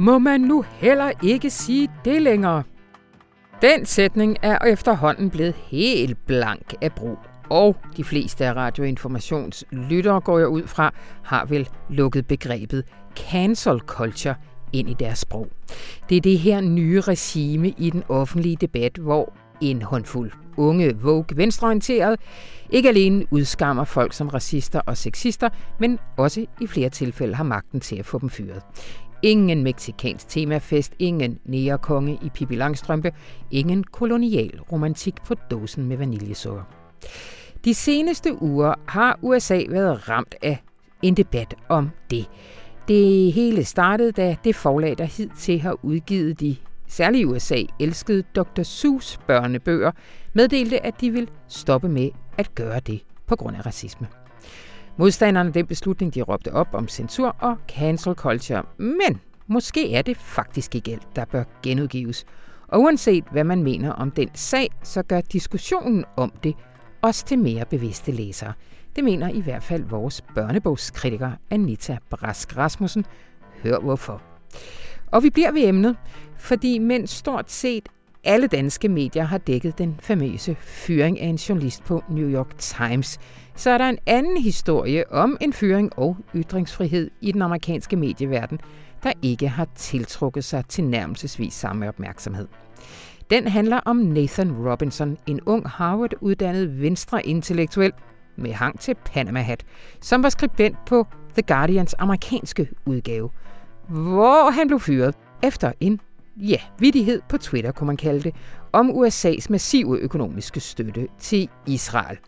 må man nu heller ikke sige det længere. Den sætning er efterhånden blevet helt blank af brug, og de fleste af radioinformations lyttere går jeg ud fra, har vel lukket begrebet cancel culture ind i deres sprog. Det er det her nye regime i den offentlige debat, hvor en håndfuld unge, vogue, venstreorienterede ikke alene udskammer folk som racister og sexister, men også i flere tilfælde har magten til at få dem fyret. Ingen meksikansk temafest, ingen nærekonge i Pippi Langstrømpe, ingen kolonial romantik på dåsen med vaniljesukker. De seneste uger har USA været ramt af en debat om det. Det hele startede, da det forlag, der hidtil har udgivet de særligt i USA elskede Dr. Seuss børnebøger, meddelte, at de vil stoppe med at gøre det på grund af racisme. Modstanderne den beslutning, de råbte op om censur og cancel culture, men måske er det faktisk ikke alt, der bør genudgives. Og uanset hvad man mener om den sag, så gør diskussionen om det også til mere bevidste læsere. Det mener i hvert fald vores børnebogskritiker Anita Brask Rasmussen. Hør hvorfor. Og vi bliver ved emnet, fordi mens stort set alle danske medier har dækket den famøse fyring af en journalist på New York Times, så er der en anden historie om en fyring og ytringsfrihed i den amerikanske medieverden, der ikke har tiltrukket sig til nærmelsesvis samme opmærksomhed. Den handler om Nathan Robinson, en ung Harvard-uddannet venstre-intellektuel med hang til Panama-hat, som var skribent på The Guardians amerikanske udgave, hvor han blev fyret efter en ja, vidighed på Twitter, kunne man kalde det, om USA's massive økonomiske støtte til Israel.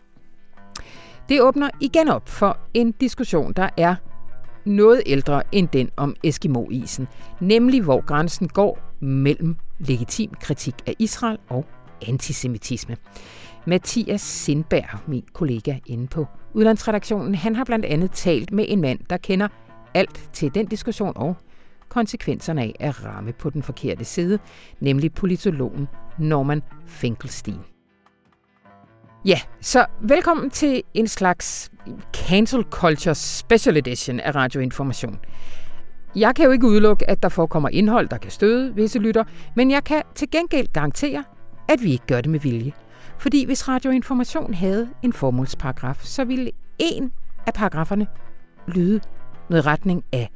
Det åbner igen op for en diskussion, der er noget ældre end den om Eskimo-isen, nemlig hvor grænsen går mellem legitim kritik af Israel og antisemitisme. Mathias Sindberg, min kollega inde på udlandsredaktionen, han har blandt andet talt med en mand, der kender alt til den diskussion og konsekvenserne af at ramme på den forkerte side, nemlig politologen Norman Finkelstein. Ja, så velkommen til en slags Cancel Culture Special Edition af Radioinformation. Jeg kan jo ikke udelukke, at der forekommer indhold, der kan støde visse lytter, men jeg kan til gengæld garantere, at vi ikke gør det med vilje. Fordi hvis Radioinformation havde en formålsparagraf, så ville en af paragraferne lyde noget retning af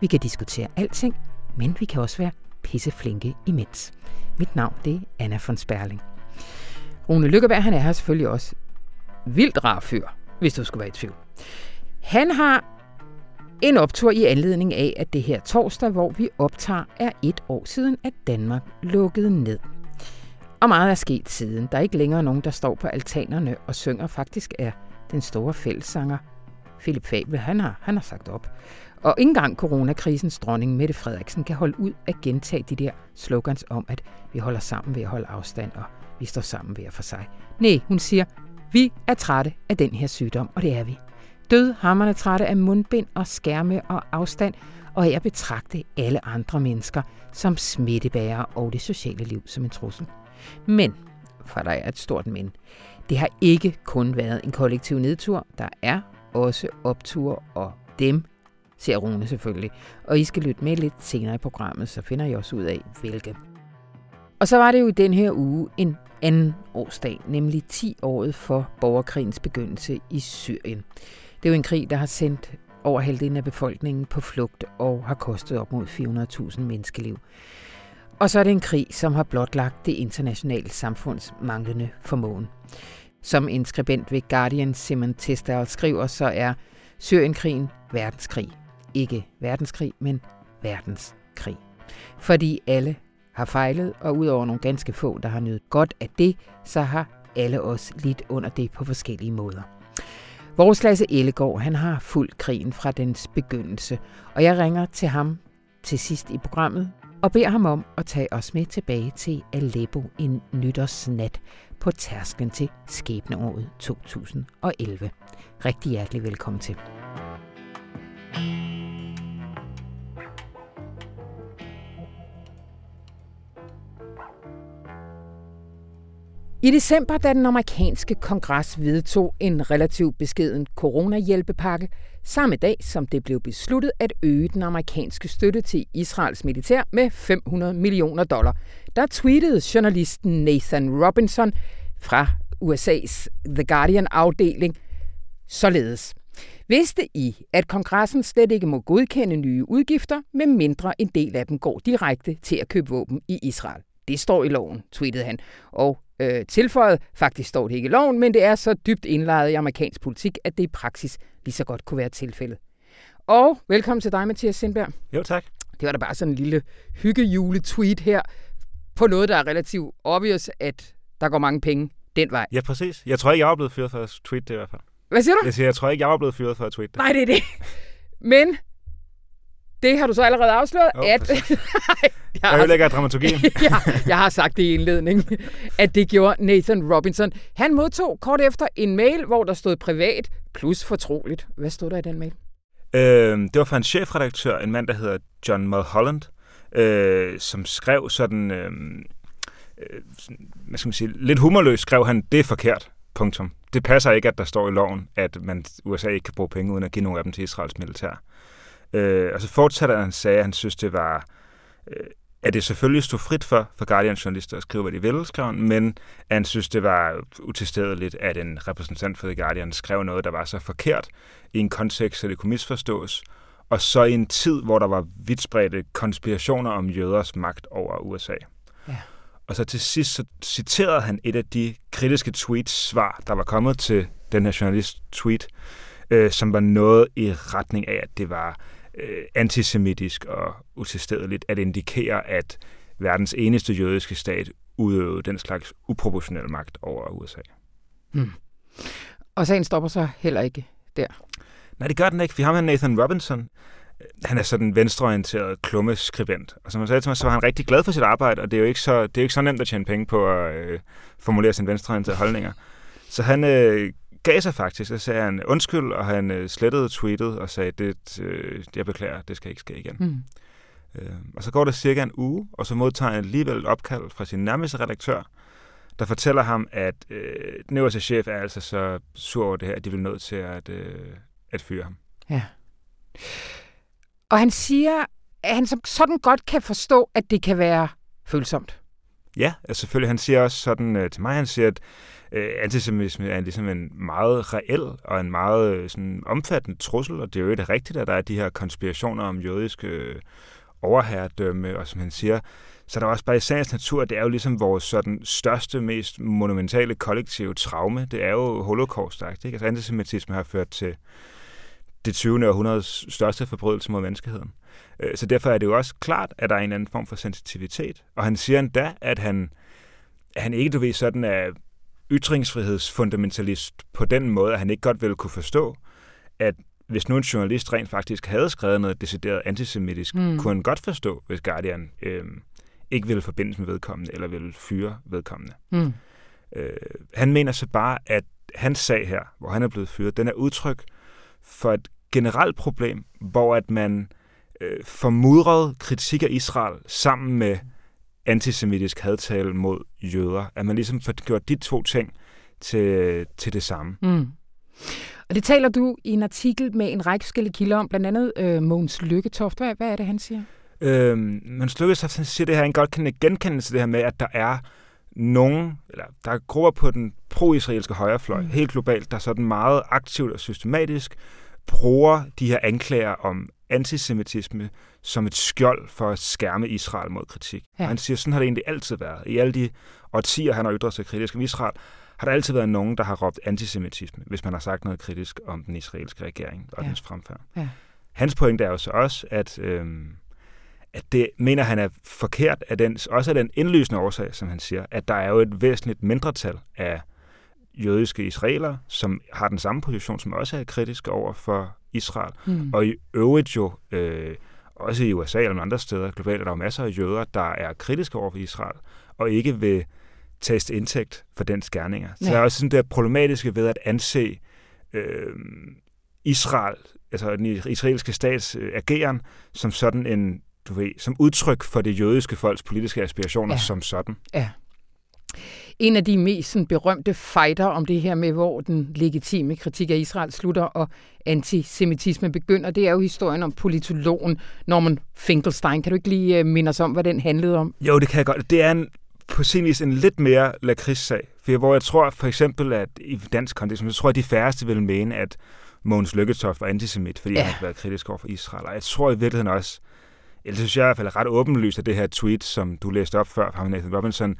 vi kan diskutere alting, men vi kan også være pisseflinke imens. Mit navn det er Anna von Sperling. Rune Lykkeberg, han er her selvfølgelig også vildt rar fyr, hvis du skulle være i tvivl. Han har en optur i anledning af, at det her torsdag, hvor vi optager, er et år siden, at Danmark lukkede ned. Og meget er sket siden. Der er ikke længere nogen, der står på altanerne og synger. Faktisk er den store fællessanger Philip Fabel, han har, han har sagt op. Og ikke engang coronakrisens dronning Mette Frederiksen kan holde ud at gentage de der slogans om, at vi holder sammen ved at holde afstand, og vi står sammen ved at for sig. Nej, hun siger, vi er trætte af den her sygdom, og det er vi. Død hammerne trætte af mundbind og skærme og afstand, og jeg at betragte alle andre mennesker som smittebærere og det sociale liv som en trussel. Men, for der er et stort men, det har ikke kun været en kollektiv nedtur. Der er også optur, og dem siger Rune selvfølgelig. Og I skal lytte med lidt senere i programmet, så finder I også ud af, hvilke. Og så var det jo i den her uge en anden årsdag, nemlig 10 året for borgerkrigens begyndelse i Syrien. Det er jo en krig, der har sendt over halvdelen af befolkningen på flugt og har kostet op mod 400.000 menneskeliv. Og så er det en krig, som har blotlagt det internationale samfunds manglende formåen. Som en skribent ved Guardian Simon Testal skriver, så er Syrienkrigen verdenskrig ikke verdenskrig, men verdenskrig. Fordi alle har fejlet, og udover nogle ganske få, der har nydt godt af det, så har alle os lidt under det på forskellige måder. Vores Lasse Ellegaard, han har fulgt krigen fra dens begyndelse, og jeg ringer til ham til sidst i programmet og beder ham om at tage os med tilbage til Aleppo en nytårsnat på tærsken til skæbneåret 2011. Rigtig hjertelig velkommen til. I december, da den amerikanske kongres vedtog en relativt beskeden coronahjælpepakke, samme dag som det blev besluttet at øge den amerikanske støtte til Israels militær med 500 millioner dollar, der tweetede journalisten Nathan Robinson fra USA's The Guardian-afdeling således. Vidste I, at kongressen slet ikke må godkende nye udgifter, med mindre en del af dem går direkte til at købe våben i Israel? Det står i loven, tweetede han. Og øh, tilføjet, faktisk står det ikke i loven, men det er så dybt indlejret i amerikansk politik, at det i praksis lige så godt kunne være tilfældet. Og velkommen til dig, Mathias Sindberg. Jo, tak. Det var da bare sådan en lille hyggejule-tweet her på noget, der er relativt obvious, at der går mange penge den vej. Ja, præcis. Jeg tror ikke, jeg er blevet fyret for at tweet det i hvert fald. Hvad siger du? Jeg siger, jeg tror ikke, jeg er blevet fyret for at tweet det. Nej, det er det. Men det har du så allerede afsløret, Jo, at... jeg, Jeg ødelægger dramaturgien. ja, jeg har sagt det i indledning, at det gjorde Nathan Robinson. Han modtog kort efter en mail, hvor der stod privat plus fortroligt. Hvad stod der i den mail? øh, det var fra en chefredaktør, en mand, der hedder John Mulholland, øh, som skrev sådan, øh, øh, hvad skal man sige, lidt humorløst skrev han, det er forkert, punktum. Det passer ikke, at der står i loven, at man, USA ikke kan bruge penge, uden at give nogle af dem til Israels militær. Øh, og så fortsatte han, sagde, at han synes, det var, øh, at det selvfølgelig stod frit for, for Guardian-journalister at skrive, hvad de ville, skrev han, men han synes, det var utilstedeligt, at en repræsentant for The Guardian skrev noget, der var så forkert i en kontekst, så det kunne misforstås, og så i en tid, hvor der var vidtspredte konspirationer om jøders magt over USA. Ja. Og så til sidst så citerede han et af de kritiske tweets svar, der var kommet til den her journalist tweet, øh, som var noget i retning af, at det var øh, antisemitisk og utilstedeligt at indikere, at verdens eneste jødiske stat udøvede den slags uproportionel magt over USA. Og sagen stopper så heller ikke der. Nej, det gør den ikke. Vi har med Nathan Robinson. Øh, Han er sådan en venstreorienteret klummeskribent. Og som jeg sagde til mig, så var han rigtig glad for sit arbejde, og det er jo ikke så, det er jo ikke så nemt at tjene penge på at øh, formulere sine venstreorienterede holdninger. Så han øh, gav sig faktisk, og sagde han undskyld, og han øh, slettede tweetet og sagde, det, øh, jeg beklager, det skal ikke ske igen. Mm. Øh, og så går der cirka en uge, og så modtager han alligevel et opkald fra sin nærmeste redaktør, der fortæller ham, at øh, den øverste chef er altså så sur over det her, at de vil nødt til at, øh, at fyre ham. Ja. Og han siger, at han som sådan godt kan forstå, at det kan være følsomt. Ja, altså selvfølgelig. Han siger også sådan øh, til mig, han siger, at øh, antisemitisme er ligesom en meget reel og en meget øh, sådan, omfattende trussel, og det er jo ikke rigtigt, at der er de her konspirationer om jødisk øh, overherredømme, og som han siger, så der er også bare i sagens natur, det er jo ligesom vores sådan, største, mest monumentale kollektive traume. Det er jo holocaust ikke? Altså antisemitisme har ført til det 20. århundredes største forbrydelse mod menneskeheden. Øh, Så derfor er det jo også klart, at der er en anden form for sensitivitet. Og han siger endda, at han, han ikke, du ved, sådan er ytringsfrihedsfundamentalist på den måde, at han ikke godt ville kunne forstå, at hvis nu en journalist rent faktisk havde skrevet noget decideret antisemitisk, mm. kunne han godt forstå, hvis Guardian øh, ikke ville forbindes med vedkommende, eller ville fyre vedkommende. Mm. Øh, han mener så bare, at hans sag her, hvor han er blevet fyret, den er udtryk for et generelt problem, hvor at man øh, formudret kritik af Israel sammen med antisemitisk hadtale mod jøder. At man ligesom får gjort de to ting til, til det samme. Mm. Og det taler du i en artikel med en række forskellige kilder om, blandt andet øh, Mogens Lykketoft. Hvad, hvad er det, han siger? Øh, men Slukkes han siger det her, han godt kan genkende til det her med, at der er nogen, eller der er grupper på den pro-israelske højrefløj, mm. helt globalt, der sådan meget aktivt og systematisk bruger de her anklager om antisemitisme som et skjold for at skærme Israel mod kritik. Ja. Han siger, sådan har det egentlig altid været. I alle de årtier, han har ytret sig kritisk om Israel, har der altid været nogen, der har råbt antisemitisme, hvis man har sagt noget kritisk om den israelske regering og Ja. dens fremfærd. Ja. Hans pointe er jo så også, at, øhm, at det mener han er forkert, af den, også af den indlysende årsag, som han siger, at der er jo et væsentligt mindretal af jødiske israelere, som har den samme position, som også er kritiske over for Israel. Mm. Og i øvrigt jo, øh, også i USA eller andre steder globalt, er der jo masser af jøder, der er kritiske over for Israel, og ikke vil tages til indtægt for dens gerninger. Så Ja. der er også sådan det problematiske ved at anse øh, Israel, altså den israelske stats øh, ageren, som sådan en, du ved, som udtryk for det jødiske folks politiske aspirationer Ja. ja. som sådan. En af de mest sådan, berømte fighter om det her med, hvor den legitime kritik af Israel slutter og antisemitisme begynder. Det er jo historien om politologen Norman Finkelstein. Kan du ikke lige uh, minde os om, hvad den handlede om? Jo, det kan jeg godt. Det er en, på sin vis en lidt mere lakridssag. For hvor jeg tror for eksempel, at i dansk kontekst, så tror jeg, at de færreste vil mene, at Mogens Lykketoft var antisemit, fordi ja. han har været kritisk over for Israel. Og jeg tror i virkeligheden også, eller synes jeg i hvert fald ret åbenlyst, at det her tweet, som du læste op før fra Nathan Robinson,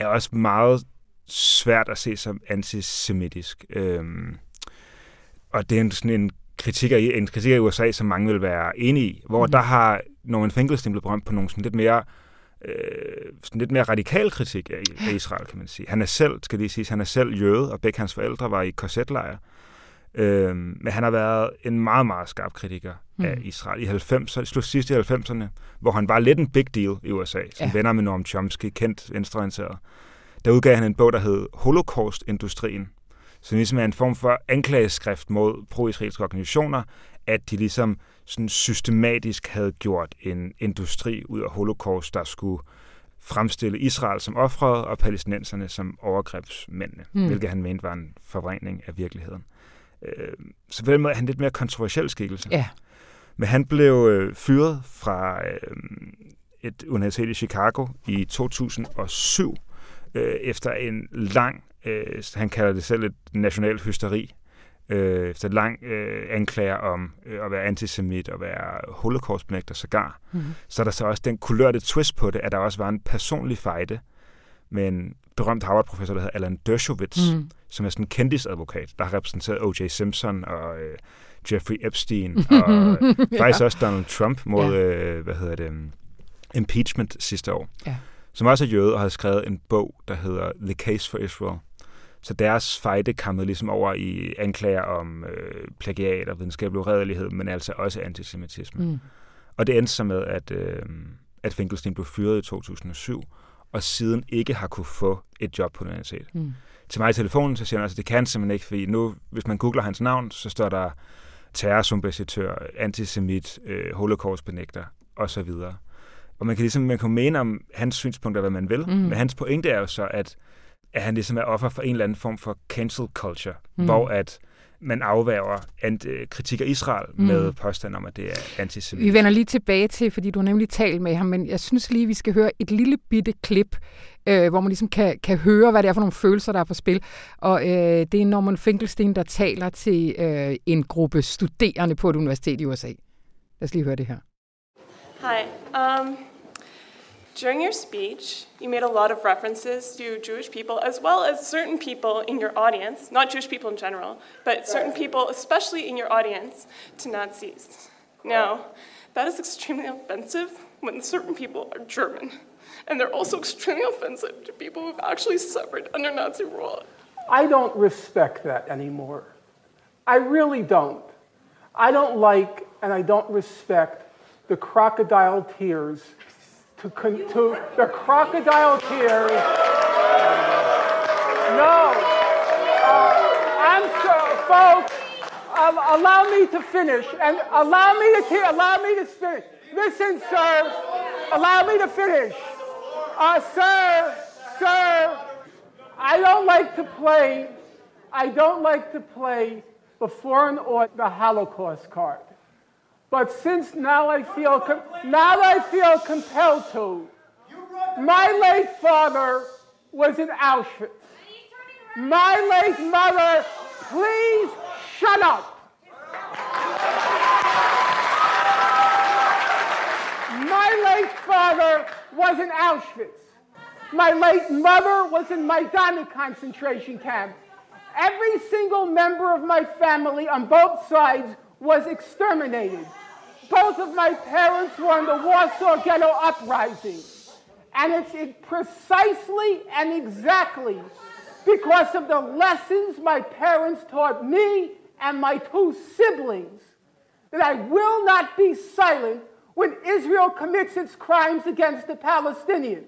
er også meget svært at se som antisemitisk. Øhm, og det er en, sådan en kritik, af, en kritik af USA, som mange vil være enige i, hvor mm. der har Norman Finkelstein blevet berømt på nogle sådan lidt mere øh, sådan lidt mere radikal kritik af, af Israel, kan man sige. Han er selv, skal lige sige, han er selv jøde, og begge hans forældre var i korsetlejre. Øh, men han har været en meget, meget skarp kritiker mm. af Israel i 90'erne, slut sidst i 90'erne, hvor han var lidt en big deal i USA, som ja. venner med Noam Chomsky, kendt venstreorienteret. Der udgav han en bog, der hed Holocaust-industrien, som ligesom er en form for anklageskrift mod pro-israelske organisationer, at de ligesom sådan systematisk havde gjort en industri ud af holocaust, der skulle fremstille Israel som offret og palæstinenserne som overgrebsmændene, mm. hvilket han mente var en forvrængning af virkeligheden. Øh, så på den måde er han lidt mere kontroversiel skikkelse. Ja. Men han blev øh, fyret fra øh, et universitet i Chicago i 2007, øh, efter en lang, øh, han kalder det selv et national hysteri, øh, efter lang øh, anklager om øh, at være antisemit og være holocaustbenægter sågar. Mm-hmm. Så er der så også den kulørte twist på det, at der også var en personlig fejde med en berømt Harvard-professor, der hedder Alan Dershowitz, mm. som er sådan en kendisadvokat, der har repræsenteret O.J. Simpson og øh, Jeffrey Epstein, og ja. faktisk også Donald Trump mod, ja. øh, hvad hedder det, impeachment sidste år. Ja. Som også er jøde og har skrevet en bog, der hedder The Case for Israel. Så deres fejde kammede ligesom over i anklager om øh, plagiat og videnskabelig uredelighed, men altså også antisemitisme. Mm. Og det endte så med, at, øh, at Finkelstein blev fyret i 2007, og siden ikke har kunne få et job på universitet. Mm. Til mig i telefonen, så siger han altså, det kan han simpelthen ikke, fordi nu, hvis man googler hans navn, så står der terrorsympatisør, antisemit, øh, holocaustbenægter osv. Og man kan ligesom man kan mene om hans synspunkter, hvad man vil, mm. men hans pointe er jo så, at, at han ligesom er offer for en eller anden form for cancel culture, mm. hvor at man afværger ant- kritik af Israel mm. med påstand om, at det er antisemitisk. Vi vender lige tilbage til, fordi du har nemlig talt med ham, men jeg synes lige, vi skal høre et lille bitte klip, øh, hvor man ligesom kan, kan høre, hvad det er for nogle følelser, der er på spil. Og øh, det er Norman Finkelstein, der taler til øh, en gruppe studerende på et universitet i USA. Lad os lige høre det her. Hi. Um, During your speech, you made a lot of references to Jewish people as well as certain people in your audience, not Jewish people in general, but certain people, especially in your audience, to Nazis. Now, that is extremely offensive when certain people are German. And they're also extremely offensive to people who've actually suffered under Nazi rule. I don't respect that anymore. I really don't. I don't like and I don't respect the crocodile tears to, to the crocodile tears. No. Uh, I'm so, folks, um, allow me to finish and allow me to allow me to finish. Listen, sir, allow me to finish. Uh, sir, sir, I don't like to play. I don't like to play the foreign or the Holocaust card. But since now I feel now I feel compelled to. My late father was in Auschwitz. My late mother, please shut up. My late father was in Auschwitz. My late mother was in Majdanek concentration camp. Every single member of my family on both sides was exterminated. Both of my parents were in the Warsaw Ghetto Uprising. And it's precisely and exactly because of the lessons my parents taught me and my two siblings that I will not be silent when Israel commits its crimes against the Palestinians.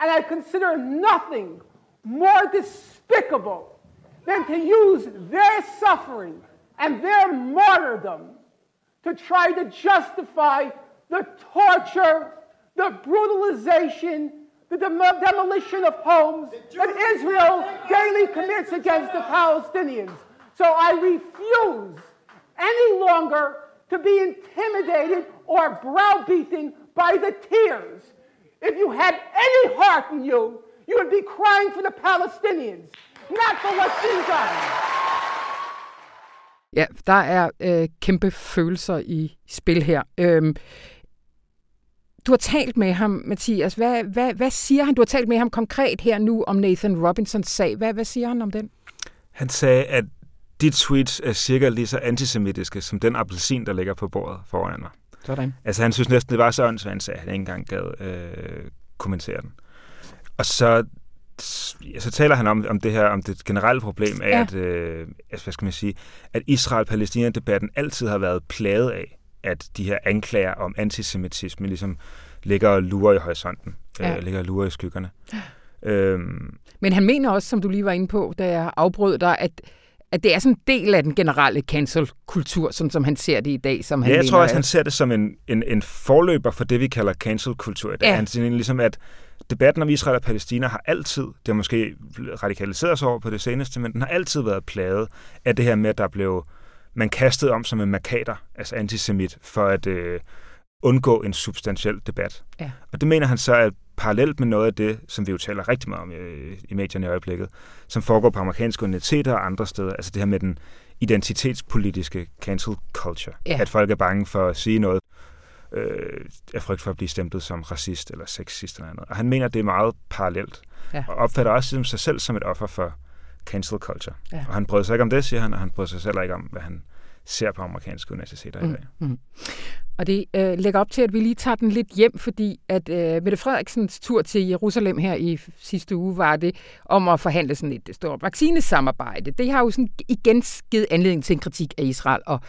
And I consider nothing more despicable than to use their suffering and their martyrdom to try to justify the torture, the brutalization, the dem- demolition of homes that Israel daily commits against the Palestinians. So I refuse any longer to be intimidated or browbeaten by the tears. If you had any heart in you, you would be crying for the Palestinians, not for what's being done. Ja, der er øh, kæmpe følelser i spil her. Øhm, du har talt med ham, Mathias. Hvad, hvad, hvad siger han? Du har talt med ham konkret her nu om Nathan Robinsons sag. Hvad, hvad siger han om den? Han sagde, at de tweets er cirka lige så antisemitiske som den appelsin, der ligger på bordet foran mig. Sådan. Altså han synes næsten, det var så åndssvagt, at han ikke engang gad øh, kommentere den. Og så, så taler han om, om det her, om det generelle problem af, Ja. ja. at, øh, altså, hvad skal man sige, at Israel-Palæstina-debatten altid har været plaget af, at de her anklager om antisemitisme ligesom ligger og lurer i horisonten, Ja. ja. øh, ligger og lurer i skyggerne. Øhm, Men han mener også, som du lige var inde på, da jeg afbrød dig, at, at det er sådan en del af den generelle cancel-kultur, sådan som han ser det i dag. Som han ja, jeg mener, tror også, at- han ser det som en, en, en forløber for det, vi kalder cancel-kultur dag. Ja. Han siger ligesom, at debatten om Israel og Palæstina har altid, det har måske radikaliseret sig over på det seneste, men den har altid været plaget af det her med, at der blev man kastede om som en markader, altså antisemit, for at øh, undgå en substantiel debat. Ja. Og det mener han så er parallelt med noget af det, som vi jo taler rigtig meget om i, i medierne i øjeblikket, som foregår på amerikanske universiteter og andre steder, altså det her med den identitetspolitiske cancel culture. Ja. At folk er bange for at sige noget øh, af frygt for at blive stemplet som racist eller sexist eller andet. Og han mener, det er meget parallelt. Ja. Og opfatter også ligesom sig selv som et offer for cancel culture. Ja. Og han bryder sig ikke om det, siger han, og han bryder sig selv ikke om, hvad han ser på amerikanske universiteter i dag. Mm. Og det øh, lægger op til, at vi lige tager den lidt hjem, fordi at øh, Mette Frederiksens tur til Jerusalem her i sidste uge var det om at forhandle sådan et stort vaccinesamarbejde. Det har jo sådan igen givet anledning til en kritik af Israel og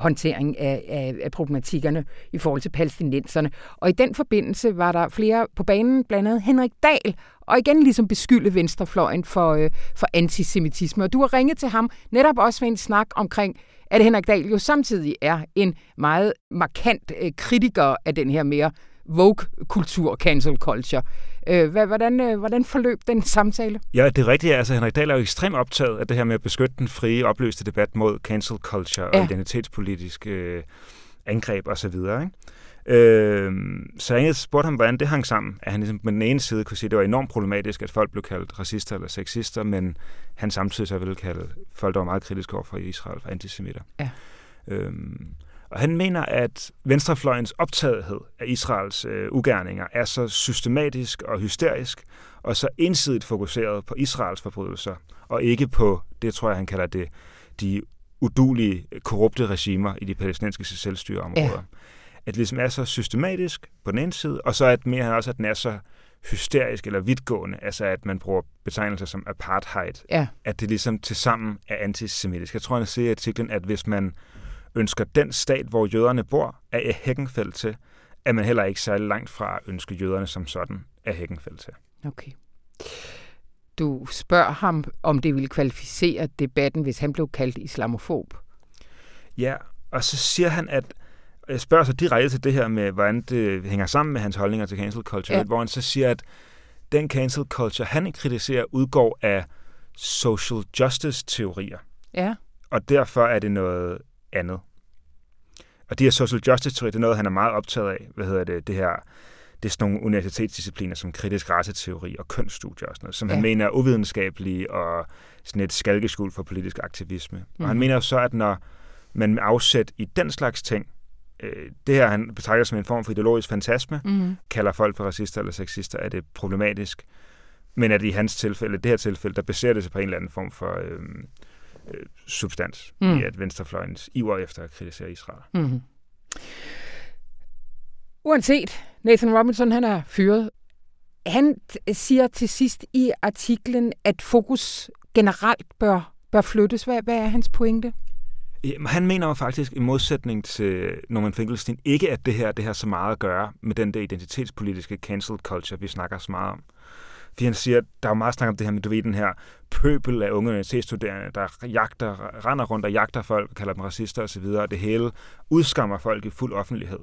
håndtering af, af, af problematikkerne i forhold til palæstinenserne. Og i den forbindelse var der flere på banen, blandt andet Henrik Dahl, og igen ligesom beskylde venstrefløjen for, øh, for antisemitisme. Og du har ringet til ham netop også med en snak omkring, at Henrik Dahl jo samtidig er en meget markant øh, kritiker af den her mere woke-kultur, cancel culture. Øh, hvordan, øh, hvordan forløb den samtale? Ja, det er rigtigt. Altså, Henrik Dahl er jo ekstremt optaget af det her med at beskytte den frie, opløste debat mod cancel culture Ja. og identitetspolitisk øh, angreb osv. Ikke? Øh, så jeg spurgte ham, hvordan det hang sammen. At han ligesom på den ene side kunne sige, at det var enormt problematisk, at folk blev kaldt racister eller sexister, men han samtidig så ville kalde folk, der var meget kritiske over for Israel, for antisemitter. Ja. Øhm, og han mener, at venstrefløjens optagethed af Israels øh, ugerninger er så systematisk og hysterisk, og så ensidigt fokuseret på Israels forbrydelser, og ikke på, det tror jeg, han kalder det, de udulige, korrupte regimer i de palæstinensiske selvstyreområder. Ja. At det ligesom er så systematisk på den ene side, og så at mere han også, at den er så hysterisk eller vidtgående, altså at man bruger betegnelser som apartheid, Ja, at det ligesom til sammen er antisemitisk. Jeg tror, han siger i artiklen, at hvis man ønsker den stat, hvor jøderne bor, af Heckenfeldt til, er man heller ikke særlig langt fra at ønske jøderne som sådan af Heckenfeldt til. okay. Du spørger ham, om det ville kvalificere debatten, hvis han blev kaldt islamofob. Ja, og så siger han, at jeg spørger så direkte til det her med, hvordan det hænger sammen med hans holdninger til cancel culture, Ja. hvor han så siger, at den cancel culture, han kritiserer, udgår af social justice teorier. Ja, og derfor er det noget andet. Og de her social justice teorier, det er noget, han er meget optaget af. Hvad hedder det? Det her, det er sådan nogle universitetsdiscipliner som kritisk raceteori og kønsstudier og sådan noget, som ja. Han mener er uvidenskabelige og sådan et skalkeskjul for politisk aktivisme. Mm. Og han Mhm. mener så, at når man med afsæt i den slags ting, øh, det her han betragter som en form for ideologisk fantasme, mm-hmm. kalder folk for racister eller sexister, er det problematisk. Men at i hans tilfælde, det her tilfælde, der baserer det sig på en eller anden form for øh, øh, substans Mm. mm. i at venstrefløjens iver efter at kritisere Israel. Mm-hmm. Uanset, Nathan Robinson han er fyret. Han siger til sidst i artiklen, at fokus generelt bør, bør flyttes. Hvad, hvad er hans pointe? Jamen, han mener jo faktisk, i modsætning til Norman Finkelstein, ikke at det her det har så meget at gøre med den der identitetspolitiske cancel culture, vi snakker så meget om. Fordi han siger, at der er jo meget snak om det her med, du ved, den her pøbel af unge universitetsstuderende, der jagter, render rundt og jagter folk og kalder dem racister osv., og det hele udskammer folk i fuld offentlighed.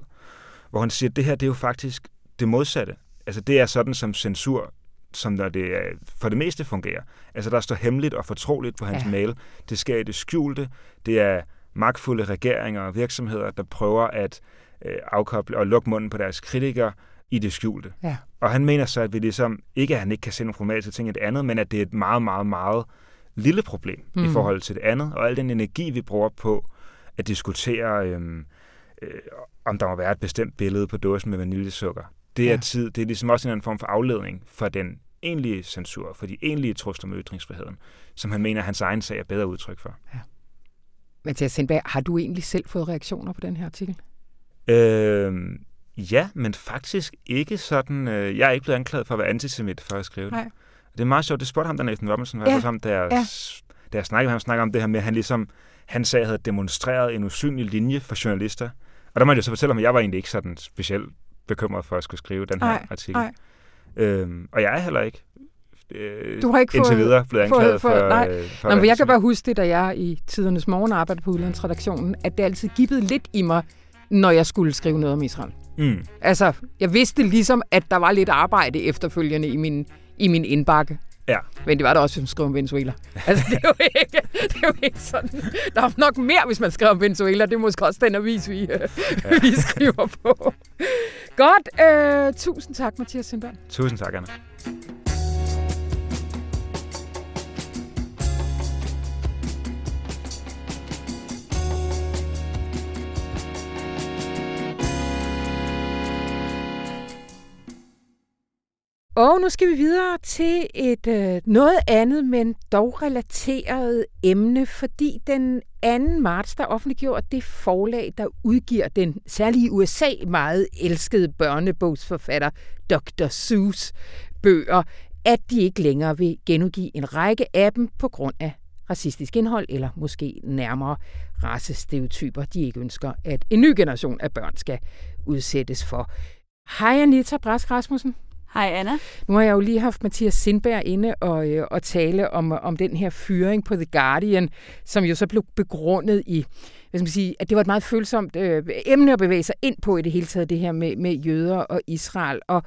Hvor han siger, at det her det er jo faktisk det modsatte. altså det er sådan, som censur som når det er, for det meste fungerer. Altså der står hemmeligt og fortroligt på hans ja. mail. Det sker i det skjulte. Det er magtfulde regeringer og virksomheder, der prøver at øh, afkoble og lukke munden på deres kritikere i det skjulte. Ja. Og han mener så, at vi ligesom, ikke at han ikke kan se nogle problematiske ting i det andet, men at det er et meget, meget, meget lille problem mm. i forhold til det andet, og al den energi, vi bruger på at diskutere, øhm, øh, om der må være et bestemt billede på dåsen med vaniljesukker. Det er ja. tid, det er ligesom også en anden form for afledning for den egentlige censur, for de egentlige trusler med ytringsfriheden, som han mener, hans egen sag er bedre udtryk for. Ja. Mathias Sindberg, har du egentlig selv fået reaktioner på den her artikel? Øh, ja, men faktisk ikke sådan... Øh, jeg er ikke blevet anklaget for at være antisemit for at skrive det. Nej. Det er meget sjovt. Det spurgte ham, der Nathan Robinson var ja. ham, da jeg, ja. da jeg snakkede med ham, snakkede om det her med, at han ligesom, han sagde, havde demonstreret en usynlig linje for journalister. Og der må jeg så fortælle ham, at jeg var egentlig ikke sådan specielt bekymret for at skulle skrive den her ej, artikel. Ej. Øhm, og jeg er heller ikke øh, du har ikke indtil fået, videre blevet anklaget fået, for, for, nej. Øh, for Nå, men jeg kan bare huske det, da jeg i tidernes morgen arbejdede på udlandsredaktionen, at det altid gibbede lidt i mig, når jeg skulle skrive noget om Israel. Mm. Altså, jeg vidste ligesom, at der var lidt arbejde efterfølgende i min, i min indbakke. Ja. Men det var der også, hvis man skrev om Venezuela. Altså, det er, jo ikke, det er jo ikke sådan. Der er nok mere, hvis man skriver om Venezuela. Det er måske også den avis, vi, ja. vi skriver på. Godt. Øh, tusind tak, Mathias Sindberg. Tusind tak, Anna. Og nu skal vi videre til et øh, noget andet, men dog relateret emne, fordi den 2. marts, der offentliggjorde det forlag, der udgiver den særlige i USA meget elskede børnebogsforfatter Dr. Seuss bøger, at de ikke længere vil genudgive en række af dem på grund af racistisk indhold, eller måske nærmere racestereotyper, de ikke ønsker, at en ny generation af børn skal udsættes for. Hej Anita Brask Rasmussen. Hej Anna. Nu har jeg jo lige haft Mathias Sindberg inde og, øh, og tale om, om den her fyring på The Guardian, som jo så blev begrundet i, hvad skal man sige, at det var et meget følsomt øh, emne at bevæge sig ind på i det hele taget, det her med, med jøder og Israel. Og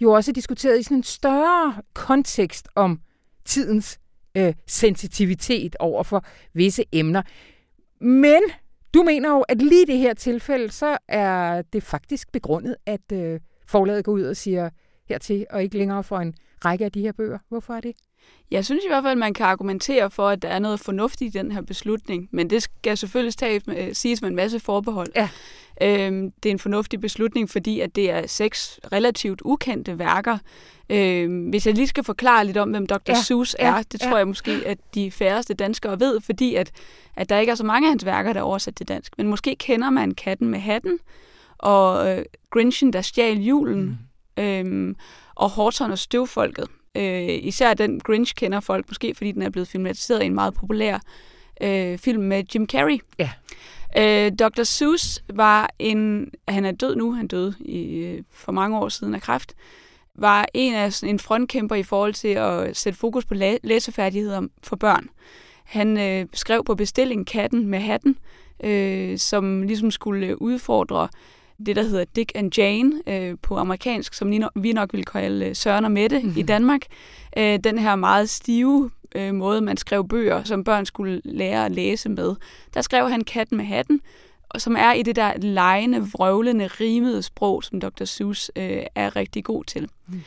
jo også diskuteret i sådan en større kontekst om tidens øh, sensitivitet over for visse emner. Men du mener jo, at lige i det her tilfælde, så er det faktisk begrundet, at øh, forlaget går ud og siger, hertil, og ikke længere for en række af de her bøger. Hvorfor er det? Jeg synes i hvert fald, at man kan argumentere for, at der er noget fornuftigt i den her beslutning, men det skal selvfølgelig tages med, siges med en masse forbehold. Ja. Øhm, det er en fornuftig beslutning, fordi at det er seks relativt ukendte værker. Øhm, hvis jeg lige skal forklare lidt om, hvem Dr. Ja. Seuss er, ja. det tror ja. jeg måske, at de færreste danskere ved, fordi at, at der ikke er så mange af hans værker, der er oversat til dansk. Men måske kender man Katten med hatten, og øh, Grinchen, der stjal julen, mm øhm, og Horton og Støvfolket. Øh, især den Grinch kender folk, måske fordi den er blevet filmatiseret i en meget populær øh, film med Jim Carrey. Ja. Øh, Dr. Seuss var en, han er død nu, han døde i, øh, for mange år siden af kræft, var en af sådan, en frontkæmper i forhold til at sætte fokus på læ- læsefærdigheder for børn. Han øh, skrev på bestilling Katten med hatten, øh, som ligesom skulle udfordre det, der hedder Dick and Jane øh, på amerikansk, som vi nok vil kalde øh, Søren og Mette mm-hmm. i mhm. Danmark. Øh, den her meget stive øh, måde, man skrev bøger, som børn skulle lære at læse med. Der skrev han Katten med hatten, og som er i det der lejende, vrøvlende, rimede sprog, som Dr. Seuss øh, er rigtig god til. Mm.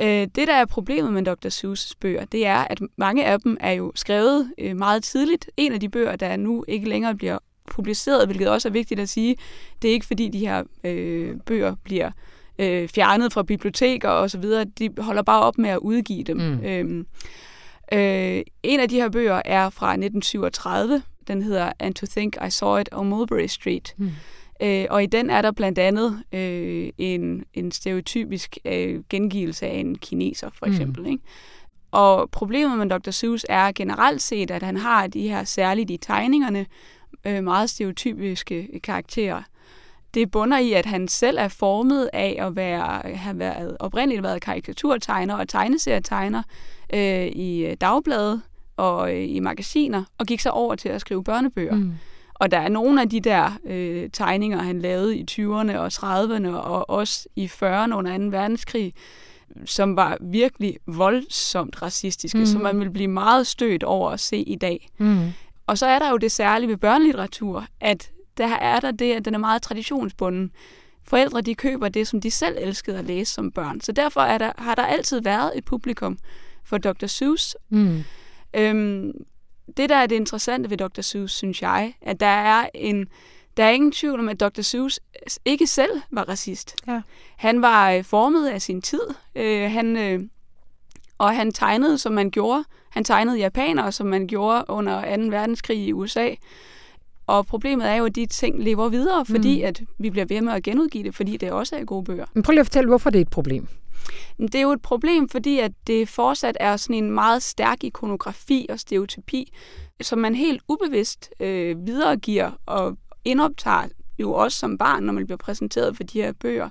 Øh, det, der er problemet med Dr. Seuss' bøger, det er, at mange af dem er jo skrevet øh, meget tidligt. En af de bøger, der nu ikke længere bliver publiceret, hvilket også er vigtigt at sige. Det er ikke fordi, de her øh, bøger bliver øh, fjernet fra biblioteker og så videre. De holder bare op med at udgive dem. Mm. Øhm, øh, en af de her bøger er fra 1937. Den hedder And to Think I Saw It on Mulberry Street. Mm. Øh, og i den er der blandt andet øh, en, en stereotypisk øh, gengivelse af en kineser, for mm. eksempel. Mm. Ikke? Og problemet med Dr. Seuss er generelt set, at han har de her særligt i tegningerne, øh, meget stereotypiske karakterer. Det bunder i, at han selv er formet af at være, have været, oprindeligt været karikaturtegner og tegneserietegner øh, i dagbladet og øh, i magasiner, og gik så over til at skrive børnebøger. Mm. Og der er nogle af de der øh, tegninger, han lavede i 20'erne og 30'erne og også i 40'erne under 2. verdenskrig, som var virkelig voldsomt racistiske, mm. som man vil blive meget stødt over at se i dag. Mm. Og så er der jo det særlige ved børnelitteratur, at der er der det, at den er meget traditionsbunden. Forældre, de køber det, som de selv elskede at læse som børn. Så derfor er der, har der altid været et publikum for Dr. Seuss. Mm. Øhm, det, der er det interessante ved Dr. Seuss, synes jeg, at der er en der er ingen tvivl om, at Dr. Seuss ikke selv var racist. Ja. Han var øh, formet af sin tid. Øh, han, øh, og han tegnede, som man gjorde. Han tegnede japanere, som man gjorde under 2. verdenskrig i USA. Og problemet er jo, at de ting lever videre, fordi mm. at vi bliver ved med at genudgive det, fordi det også er gode bøger. Men prøv lige at fortælle, hvorfor det er et problem. Det er jo et problem, fordi at det fortsat er sådan en meget stærk ikonografi og stereotypi, som man helt ubevidst øh, videregiver og indoptager jo også som barn, når man bliver præsenteret for de her bøger.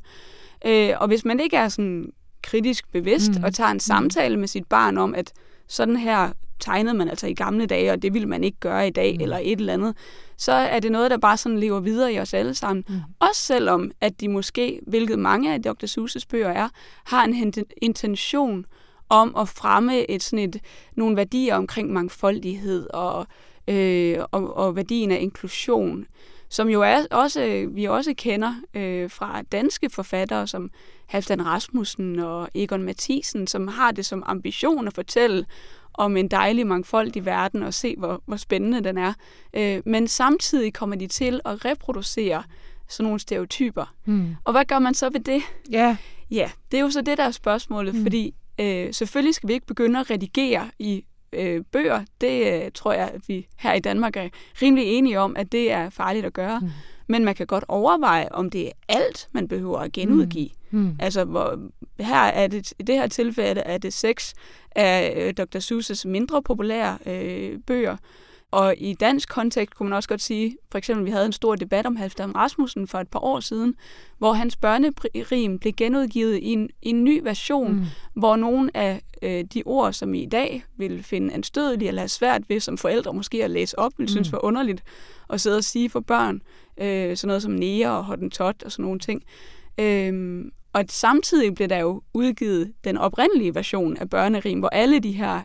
Øh, og hvis man ikke er sådan kritisk bevidst mm. og tager en mm. samtale med sit barn om, at sådan her tegnede man altså i gamle dage, og det ville man ikke gøre i dag, mm. eller et eller andet, så er det noget, der bare sådan lever videre i os alle sammen. Mm. Også selvom, at de måske, hvilket mange af Dr. Seuss' bøger er, har en intention om at fremme et, sådan et, nogle værdier omkring mangfoldighed og, øh, og, og værdien af inklusion som jo er også, vi også kender øh, fra danske forfattere som Halvdan Rasmussen og Egon Mathisen, som har det som ambition at fortælle om en dejlig mangfoldig verden og se, hvor, hvor spændende den er. Øh, men samtidig kommer de til at reproducere sådan nogle stereotyper. Mm. Og hvad gør man så ved det? Ja. Ja, det er jo så det, der er spørgsmålet, mm. fordi øh, selvfølgelig skal vi ikke begynde at redigere i øh, bøger, det øh, tror jeg, at vi her i Danmark er rimelig enige om, at det er farligt at gøre. Mm. Men man kan godt overveje, om det er alt, man behøver at genudgive. Mm. Mm. Altså, hvor, her er det, i det her tilfælde er det seks af øh, Dr. Seuss' mindre populære øh, bøger, og i dansk kontekst kunne man også godt sige, for eksempel, vi havde en stor debat om Halvdan Rasmussen for et par år siden, hvor hans børnerim blev genudgivet i en, i en ny version, mm. hvor nogle af øh, de ord, som I i dag vil finde anstødelige eller have svært ved som forældre måske at læse op, vil mm. synes var underligt at sidde og sige for børn, øh, sådan noget som nære og hottentot og sådan nogle ting. Øh, og samtidig blev der jo udgivet den oprindelige version af børnerim, hvor alle de her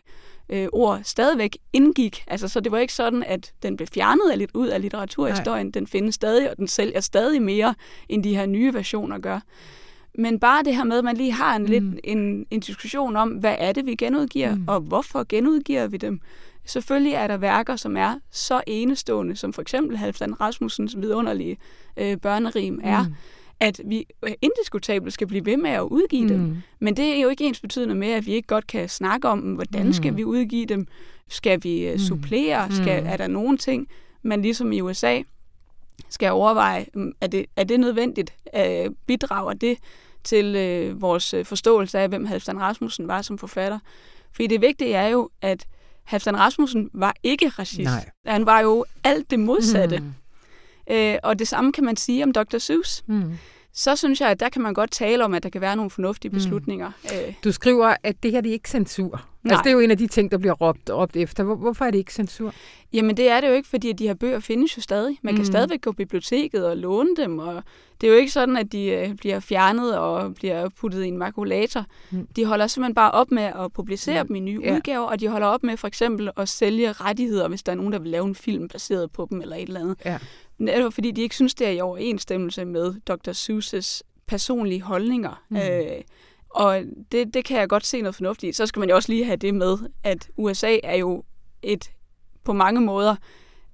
øh, ord stadigvæk indgik. Altså, så det var ikke sådan, at den blev fjernet lidt ud af litteraturhistorien. Nej. Den findes stadig, og den sælger stadig mere, end de her nye versioner gør. Men bare det her med, at man lige har en, mm. lidt, en, en diskussion om, hvad er det, vi genudgiver, mm. og hvorfor genudgiver vi dem. Selvfølgelig er der værker, som er så enestående, som for eksempel Halvdan Rasmussens vidunderlige øh, børnerim er. Mm at vi øh, indiskutabelt skal blive ved med at udgive mm. dem. Men det er jo ikke ens betydende med, at vi ikke godt kan snakke om, hvordan skal mm. vi udgive dem? Skal vi uh, mm. supplere? Skal, mm. Er der nogle ting, man ligesom i USA skal overveje, er det, er det nødvendigt? Uh, bidrager det til uh, vores forståelse af, hvem Halvdan Rasmussen var som forfatter? Fordi det vigtige er jo, at Halvdan Rasmussen var ikke racist. Nej. Han var jo alt det modsatte. Mm. Øh, og det samme kan man sige om Dr. Seuss. Mm. Så synes jeg, at der kan man godt tale om, at der kan være nogle fornuftige mm. beslutninger. Mm. Du skriver, at det her det er ikke censur. Nej. Altså, det er jo en af de ting, der bliver råbt, råbt efter. Hvor, hvorfor er det ikke censur? Jamen, det er det jo ikke, fordi de her bøger findes jo stadig. Man kan mm. stadigvæk gå på biblioteket og låne dem, og det er jo ikke sådan, at de øh, bliver fjernet og bliver puttet i en makulator. Mm. De holder simpelthen bare op med at publicere mm. dem i nye ja. udgaver, og de holder op med for eksempel at sælge rettigheder, hvis der er nogen, der vil lave en film baseret på dem eller et eller andet. Ja. Netop fordi de ikke synes, det er i overensstemmelse med Dr. Seuss' personlige holdninger. Mm. Øh, og det, det kan jeg godt se noget fornuftigt Så skal man jo også lige have det med, at USA er jo et på mange måder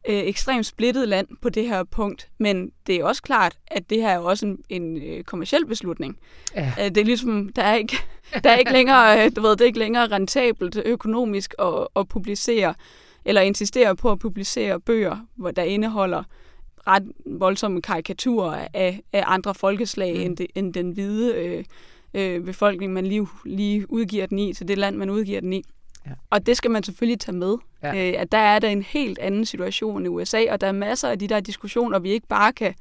øh, ekstremt splittet land på det her punkt, men det er også klart, at det her er også en, en øh, kommersiel beslutning. Ja. Øh, det er ligesom, der er ikke, der er ikke længere, øh, du ved, det er ikke længere rentabelt økonomisk at, at publicere, eller insistere på at publicere bøger, hvor der indeholder ret voldsomme karikaturer af, af andre folkeslag mm. end, det, end den hvide øh, øh, befolkning, man lige, lige udgiver den i, til det land, man udgiver den i. Ja. Og det skal man selvfølgelig tage med. Ja. Øh, at der er der en helt anden situation i USA, og der er masser af de der diskussioner, vi ikke bare kan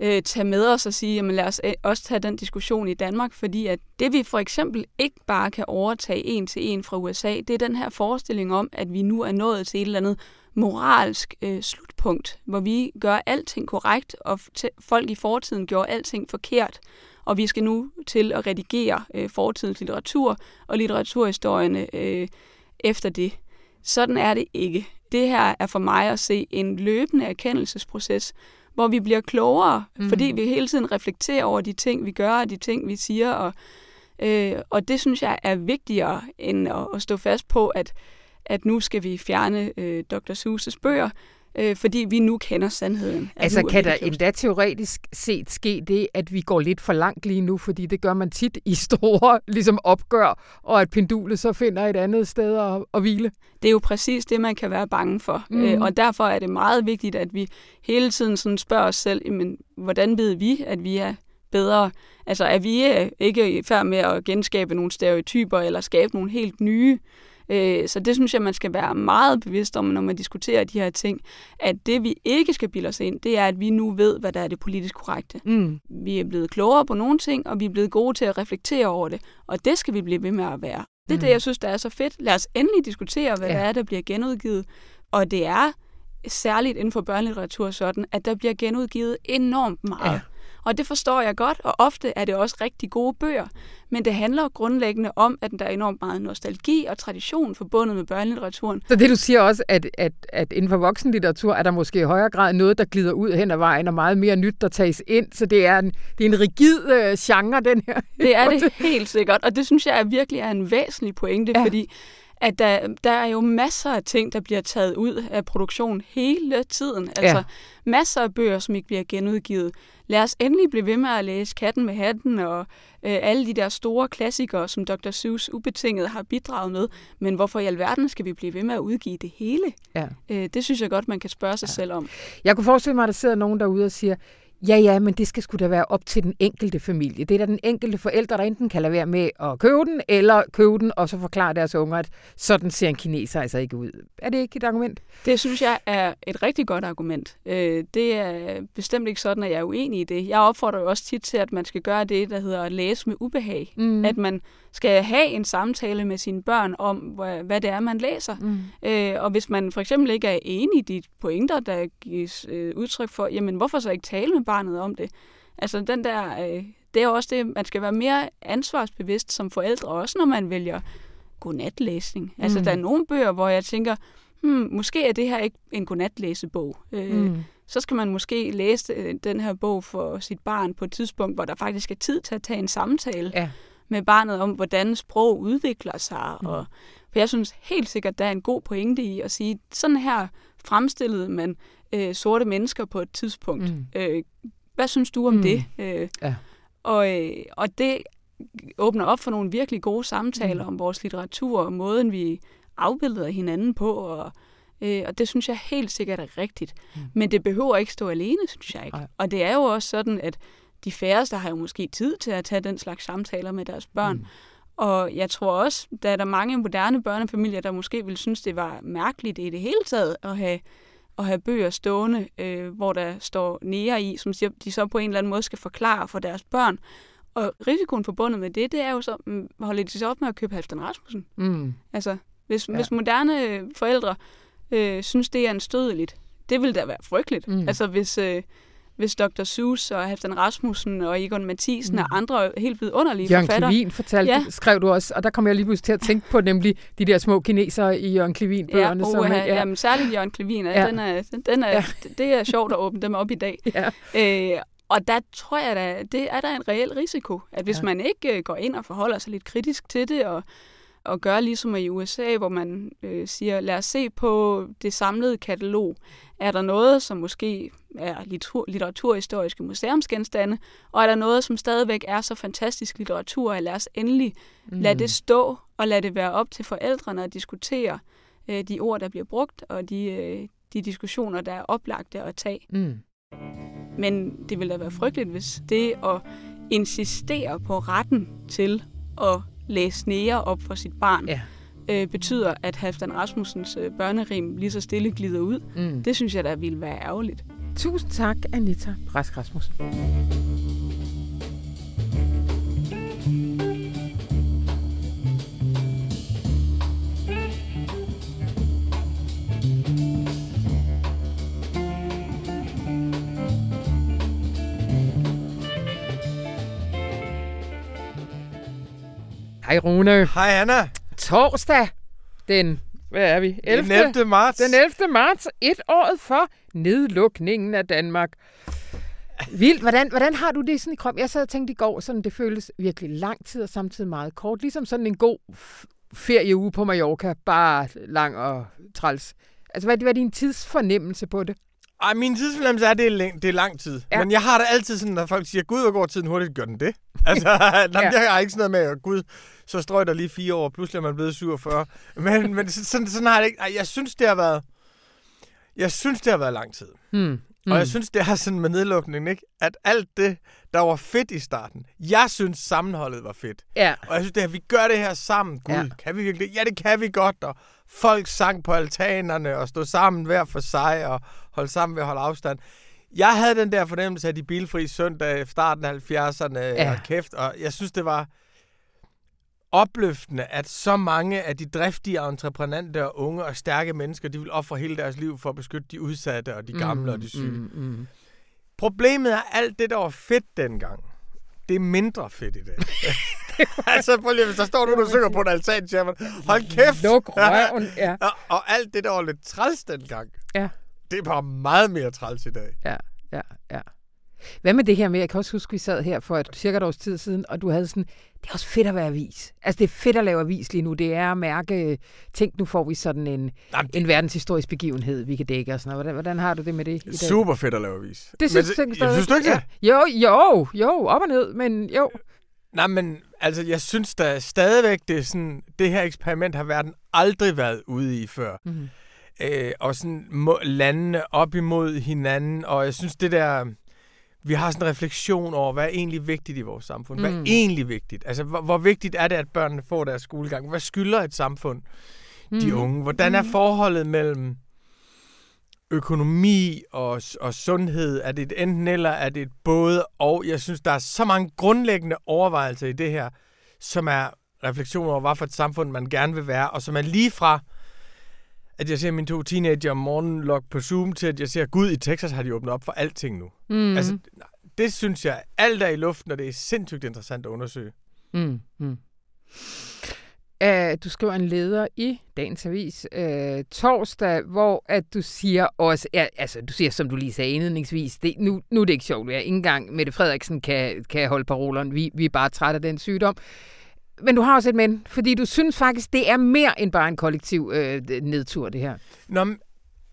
øh, tage med os og sige, jamen lad os øh, også tage den diskussion i Danmark, fordi at det vi for eksempel ikke bare kan overtage en til en fra USA, det er den her forestilling om, at vi nu er nået til et eller andet moralsk øh, slutpunkt, hvor vi gør alting korrekt, og folk i fortiden gjorde alting forkert, og vi skal nu til at redigere øh, fortidens litteratur og litteraturhistorierne øh, efter det. Sådan er det ikke. Det her er for mig at se en løbende erkendelsesproces, hvor vi bliver klogere, mm. fordi vi hele tiden reflekterer over de ting, vi gør, og de ting, vi siger, og, øh, og det synes jeg er vigtigere end at, at stå fast på, at, at nu skal vi fjerne øh, Dr. Seuss' bøger, øh, fordi vi nu kender sandheden. Altså kan der endda teoretisk set ske det, at vi går lidt for langt lige nu, fordi det gør man tit i store ligesom opgør, og at pendulet så finder et andet sted at, at hvile? Det er jo præcis det, man kan være bange for. Mm. Øh, og derfor er det meget vigtigt, at vi hele tiden sådan spørger os selv, jamen, hvordan ved vi, at vi er bedre? Altså er vi øh, ikke i færd med at genskabe nogle stereotyper, eller skabe nogle helt nye Øh, så det synes jeg, man skal være meget bevidst om, når man diskuterer de her ting, at det vi ikke skal bilde os ind, det er, at vi nu ved, hvad der er det politisk korrekte. Mm. Vi er blevet klogere på nogle ting, og vi er blevet gode til at reflektere over det, og det skal vi blive ved med at være. Det er mm. det, jeg synes, der er så fedt. Lad os endelig diskutere, hvad ja. det er, der bliver genudgivet. Og det er særligt inden for børnelitteratur sådan, at der bliver genudgivet enormt meget. Ja. Og det forstår jeg godt, og ofte er det også rigtig gode bøger. Men det handler grundlæggende om, at der er enormt meget nostalgi og tradition forbundet med børnelitteraturen. Så det du siger også, at, at, at inden for voksenlitteratur er der måske i højere grad noget, der glider ud hen ad vejen, og meget mere nyt, der tages ind. Så det er en, det er en rigid øh, genre, den her. Det er det helt sikkert, og det synes jeg er virkelig er en væsentlig pointe, ja. fordi at der, der er jo masser af ting, der bliver taget ud af produktion hele tiden. Altså ja. masser af bøger, som ikke bliver genudgivet. Lad os endelig blive ved med at læse Katten med hatten og øh, alle de der store klassikere, som Dr. Seuss ubetinget har bidraget med. Men hvorfor i alverden skal vi blive ved med at udgive det hele? Ja. Øh, det synes jeg godt, man kan spørge sig ja. selv om. Jeg kunne forestille mig, at der sidder nogen derude og siger, Ja, ja, men det skal sgu da være op til den enkelte familie. Det er da den enkelte forældre, der enten kan lade være med at købe den, eller købe den, og så forklare deres unger, at sådan ser en kineser altså ikke ud. Er det ikke et argument? Det synes jeg er et rigtig godt argument. Øh, det er bestemt ikke sådan, at jeg er uenig i det. Jeg opfordrer jo også tit til, at man skal gøre det, der hedder at læse med ubehag. Mm. At man skal have en samtale med sine børn om, hvad det er, man læser. Mm. Øh, og hvis man for eksempel ikke er enig i de pointer, der gives øh, udtryk for, jamen hvorfor så ikke tale med barnet om det? Altså den der, øh, det er også det, man skal være mere ansvarsbevidst som forældre, også når man vælger godnatlæsning. Altså, mm. Altså der er nogle bøger, hvor jeg tænker, hmm, måske er det her ikke en godnatlæsebog. Øh, mm. Så skal man måske læse øh, den her bog for sit barn på et tidspunkt, hvor der faktisk er tid til at tage en samtale. Ja med barnet om, hvordan sprog udvikler sig. Mm. Og, for jeg synes helt sikkert, der er en god pointe i at sige, sådan her fremstillede man øh, sorte mennesker på et tidspunkt. Mm. Øh, hvad synes du om mm. det? Øh, ja. og, øh, og det åbner op for nogle virkelig gode samtaler mm. om vores litteratur og måden, vi afbilleder hinanden på. Og, øh, og det synes jeg helt sikkert er rigtigt. Mm. Men det behøver ikke stå alene, synes jeg ikke. Ej. Og det er jo også sådan, at de færreste har jo måske tid til at tage den slags samtaler med deres børn. Mm. Og jeg tror også, der er der mange moderne børnefamilier, der måske vil synes, det var mærkeligt i det hele taget at have, at have bøger stående, øh, hvor der står nære i, som de så på en eller anden måde skal forklare for deres børn. Og risikoen forbundet med det, det er jo så, mm, holder de sig op med at købe Halvdan Rasmussen? Mm. Altså, hvis, ja. hvis moderne forældre øh, synes, det er anstødeligt, det vil da være frygteligt. Mm. Altså, hvis... Øh, hvis Dr. Seuss og Halvdan Rasmussen og Egon Mathisen mm. og andre helt vidunderlige Jørgen forfattere. Jørgen Klevin fortalte, ja. skrev du også, og der kom jeg lige pludselig til at tænke på nemlig de der små kinesere i Jørgen Klevin-bøgerne. Ja, som, ja. jamen, særligt Jørgen Klevin, ja. den er, den er, ja. det er sjovt at åbne dem op i dag. Ja. Øh, og der tror jeg da, det er der en reel risiko, at hvis ja. man ikke øh, går ind og forholder sig lidt kritisk til det, og og gøre ligesom i USA, hvor man øh, siger, lad os se på det samlede katalog. Er der noget, som måske er litteratur, litteraturhistoriske museumsgenstande, og er der noget, som stadigvæk er så fantastisk litteratur, at lad os endelig mm. lade det stå, og lade det være op til forældrene at diskutere øh, de ord, der bliver brugt, og de, øh, de diskussioner, der er oplagte at tage. Mm. Men det ville da være frygteligt, hvis det at insistere på retten til at læse nære op for sit barn, ja. øh, betyder, at Halfdan Rasmussens øh, børnerim lige så stille glider ud. Mm. Det synes jeg da ville være ærgerligt. Tusind tak, Anita Brask Rasmussen. Hej Rune. Hej Anna. Torsdag den, hvad er vi? 11. Den 11. marts. Den 11. marts, et år for nedlukningen af Danmark. Vildt. Hvordan, hvordan har du det sådan i kroppen? Jeg sad og tænkte i går, sådan det føles virkelig lang tid og samtidig meget kort. Ligesom sådan en god ferieuge på Mallorca, bare lang og træls. Altså, hvad, hvad er din tidsfornemmelse på det? Ej, min tidsfornemmelse er, at det er, læng- det er lang tid. Ja. Men jeg har det altid sådan, når folk siger, Gud, hvor går tiden hurtigt, gør den det? Altså, ja. jeg har ikke sådan noget med, Gud, så strøg der lige fire år, pludselig er man blevet 47. Men, men sådan, sådan har det ikke. Ej, jeg synes, det har været... Jeg synes, det har været lang tid. Hmm. Mm. Og jeg synes, det er sådan med nedlukningen, ikke? at alt det, der var fedt i starten, jeg synes, sammenholdet var fedt. Ja. Og jeg synes, det her, vi gør det her sammen. Gud, ja. kan vi virkelig? Ja, det kan vi godt. Og folk sang på altanerne og stod sammen hver for sig og holdt sammen ved at holde afstand. Jeg havde den der fornemmelse af de bilfri søndag starten af 70'erne ja. og kæft, og jeg synes, det var opløftende, at så mange af de driftige, entreprenante og unge og stærke mennesker, de vil ofre hele deres liv for at beskytte de udsatte og de gamle mm, og de syge. Mm, mm. Problemet er alt det, der var fedt dengang. Det er mindre fedt i dag. altså, prøv lige, hvis der står nogen, der synger på en altan, siger man, hold kæft! Luk røven, ja. og, og alt det, der var lidt træls dengang, ja. det er bare meget mere træls i dag. Ja, ja, ja. Hvad med det her med, jeg kan også huske, vi sad her for et cirka et års tid siden, og du havde sådan, det er også fedt at være avis. Altså, det er fedt at lave avis lige nu. Det er at mærke, tænk, nu får vi sådan en, Jamen, en verdenshistorisk begivenhed, vi kan dække og sådan noget. Hvordan, hvordan har du det med det i dag? Super fedt at lave avis. Det synes, men, jeg, synes du ikke det? Ja. Jo, jo, jo, op og ned, men jo. Nej, men altså, jeg synes da stadigvæk, det, er sådan, det her eksperiment har verden aldrig været ude i før. Mm-hmm. Øh, og sådan må, landene op imod hinanden, og jeg synes, det der vi har sådan en refleksion over, hvad er egentlig vigtigt i vores samfund? Hvad er mm. egentlig vigtigt? Altså, hvor, hvor vigtigt er det, at børnene får deres skolegang? Hvad skylder et samfund de mm. unge? Hvordan er mm. forholdet mellem økonomi og, og sundhed? Er det et enten eller? Er det et både og? Jeg synes, der er så mange grundlæggende overvejelser i det her, som er refleksioner over, hvad for et samfund man gerne vil være, og som er lige fra at jeg ser mine to teenager om morgenen logge på Zoom, til at jeg ser, Gud, i Texas har de åbnet op for alting nu. Mm. Altså, det synes jeg, alt er i luften, og det er sindssygt interessant at undersøge. Mm. Mm. Uh, du skriver en leder i Dagens Avis uh, torsdag, hvor at du siger også, ja, altså du siger, som du lige sagde indledningsvis, det, nu, nu er det ikke sjovt, at ikke engang Mette Frederiksen kan, kan holde parolerne, vi, vi er bare trætte af den sygdom. Men du har også et men, fordi du synes faktisk, det er mere end bare en kollektiv øh, nedtur, det her. Nå,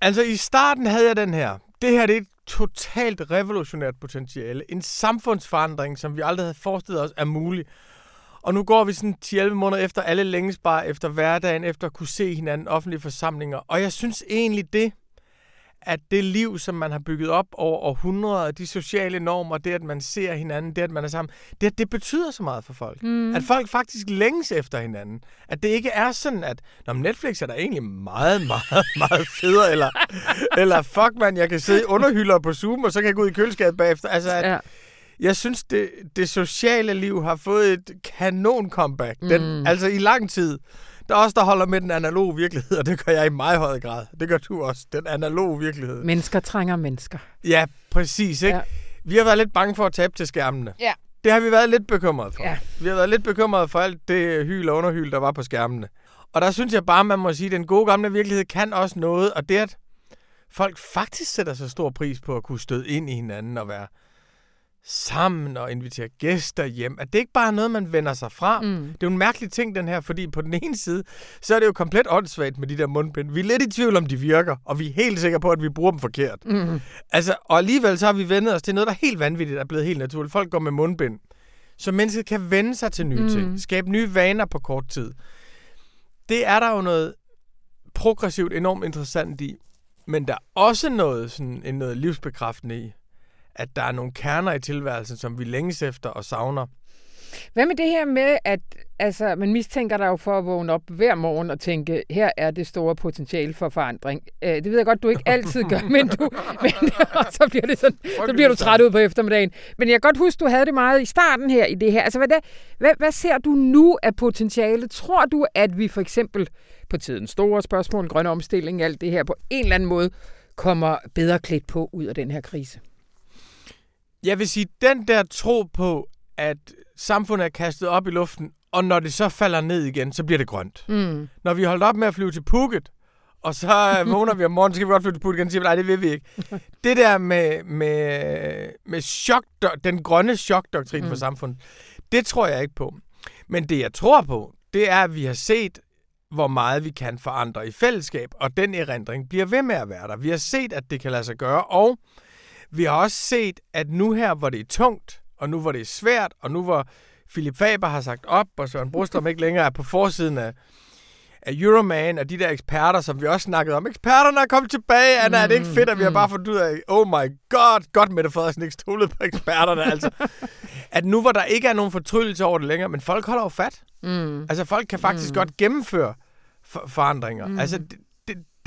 altså i starten havde jeg den her. Det her det er et totalt revolutionært potentiale. En samfundsforandring, som vi aldrig havde forestillet os er mulig. Og nu går vi sådan 10-11 måneder efter alle længes bare efter hverdagen, efter at kunne se hinanden offentlige forsamlinger. Og jeg synes egentlig det, at det liv, som man har bygget op over århundreder, de sociale normer, det at man ser hinanden, det at man er sammen, det, det betyder så meget for folk. Mm. At folk faktisk længes efter hinanden. At det ikke er sådan, at når Netflix er der egentlig meget, meget, meget federe, eller, eller fuck man, jeg kan sidde underhylder på Zoom, og så kan jeg gå ud i køleskabet bagefter. Altså, at, ja. Jeg synes, det, det sociale liv har fået et kanon comeback. Den, mm. Altså i lang tid. Der er også der holder med den analoge virkelighed, og det gør jeg i meget høj grad. Det gør du også, den analoge virkelighed. Mennesker trænger mennesker. Ja, præcis. Ikke? Ja. Vi har været lidt bange for at tabe til skærmene. Ja. Det har vi været lidt bekymret for. Ja. Vi har været lidt bekymret for alt det hyl og underhyl, der var på skærmene. Og der synes jeg bare, man må sige, at den gode gamle virkelighed kan også noget, og det at folk faktisk sætter så stor pris på at kunne støde ind i hinanden og være sammen og invitere gæster hjem. At det ikke bare er noget, man vender sig fra. Mm. Det er jo en mærkelig ting, den her, fordi på den ene side, så er det jo komplet åndssvagt med de der mundbind. Vi er lidt i tvivl om, de virker, og vi er helt sikre på, at vi bruger dem forkert. Mm. Altså, og alligevel så har vi vendet os til noget, der er helt vanvittigt, er blevet helt naturligt. Folk går med mundbind. Så mennesket kan vende sig til nye mm. ting. Skabe nye vaner på kort tid. Det er der jo noget progressivt enormt interessant i. Men der er også noget, sådan, noget livsbekræftende i at der er nogle kerner i tilværelsen, som vi længes efter og savner. Hvad med det her med, at altså, man mistænker dig jo for at vågne op hver morgen og tænke, her er det store potentiale for forandring. Øh, det ved jeg godt, du ikke altid gør, men, du, men så bliver, det sådan, så bliver du træt ud på eftermiddagen. Men jeg kan godt huske, du havde det meget i starten her i det her. Altså, hvad, det, hvad, hvad ser du nu af potentiale? Tror du, at vi for eksempel på tiden store spørgsmål, grøn omstilling, alt det her, på en eller anden måde kommer bedre klædt på ud af den her krise? Jeg vil sige, den der tro på, at samfundet er kastet op i luften, og når det så falder ned igen, så bliver det grønt. Mm. Når vi holdt op med at flyve til Phuket, og så øh, vågner vi om morgenen, så skal vi godt flyve til Phuket igen, og siger, nej, det vil vi ikke. Det der med, med, med chok, den grønne chokdoktrin mm. for samfundet, det tror jeg ikke på. Men det, jeg tror på, det er, at vi har set, hvor meget vi kan forandre i fællesskab, og den erindring bliver ved med at være der. Vi har set, at det kan lade sig gøre, og vi har også set, at nu her, hvor det er tungt, og nu hvor det er svært, og nu hvor Philip Faber har sagt op, og Søren Brostrøm ikke længere er på forsiden af, af Euroman, og de der eksperter, som vi også snakkede om. Eksperterne er kommet tilbage, Anna, mm, er det ikke fedt, at vi har bare fundet ud af, oh my god, godt med det Frederiksen ikke stolet på eksperterne, altså. At nu hvor der ikke er nogen fortryllelse over det længere, men folk holder jo fat. Mm. Altså folk kan faktisk mm. godt gennemføre for- forandringer. Mm. Altså det,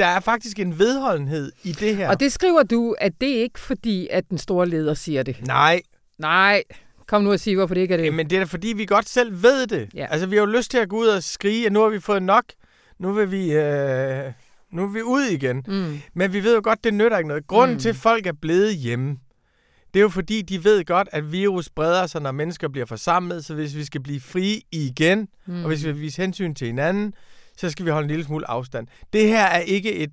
der er faktisk en vedholdenhed i det her. Og det skriver du, at det er ikke fordi, at den store leder siger det. Nej, Nej, kom nu og sig, hvorfor det ikke er det. Men det er da fordi, vi godt selv ved det. Ja. Altså, vi har jo lyst til at gå ud og skrige, at nu har vi fået nok. Nu vil vi, øh, nu er vi ud igen. Mm. Men vi ved jo godt, det nytter ikke noget. Grunden mm. til, at folk er blevet hjemme, det er jo fordi, de ved godt, at virus breder sig, når mennesker bliver forsamlet. Så hvis vi skal blive fri igen, mm. og hvis vi vil vise hensyn til hinanden, så skal vi holde en lille smule afstand. Det her er ikke et,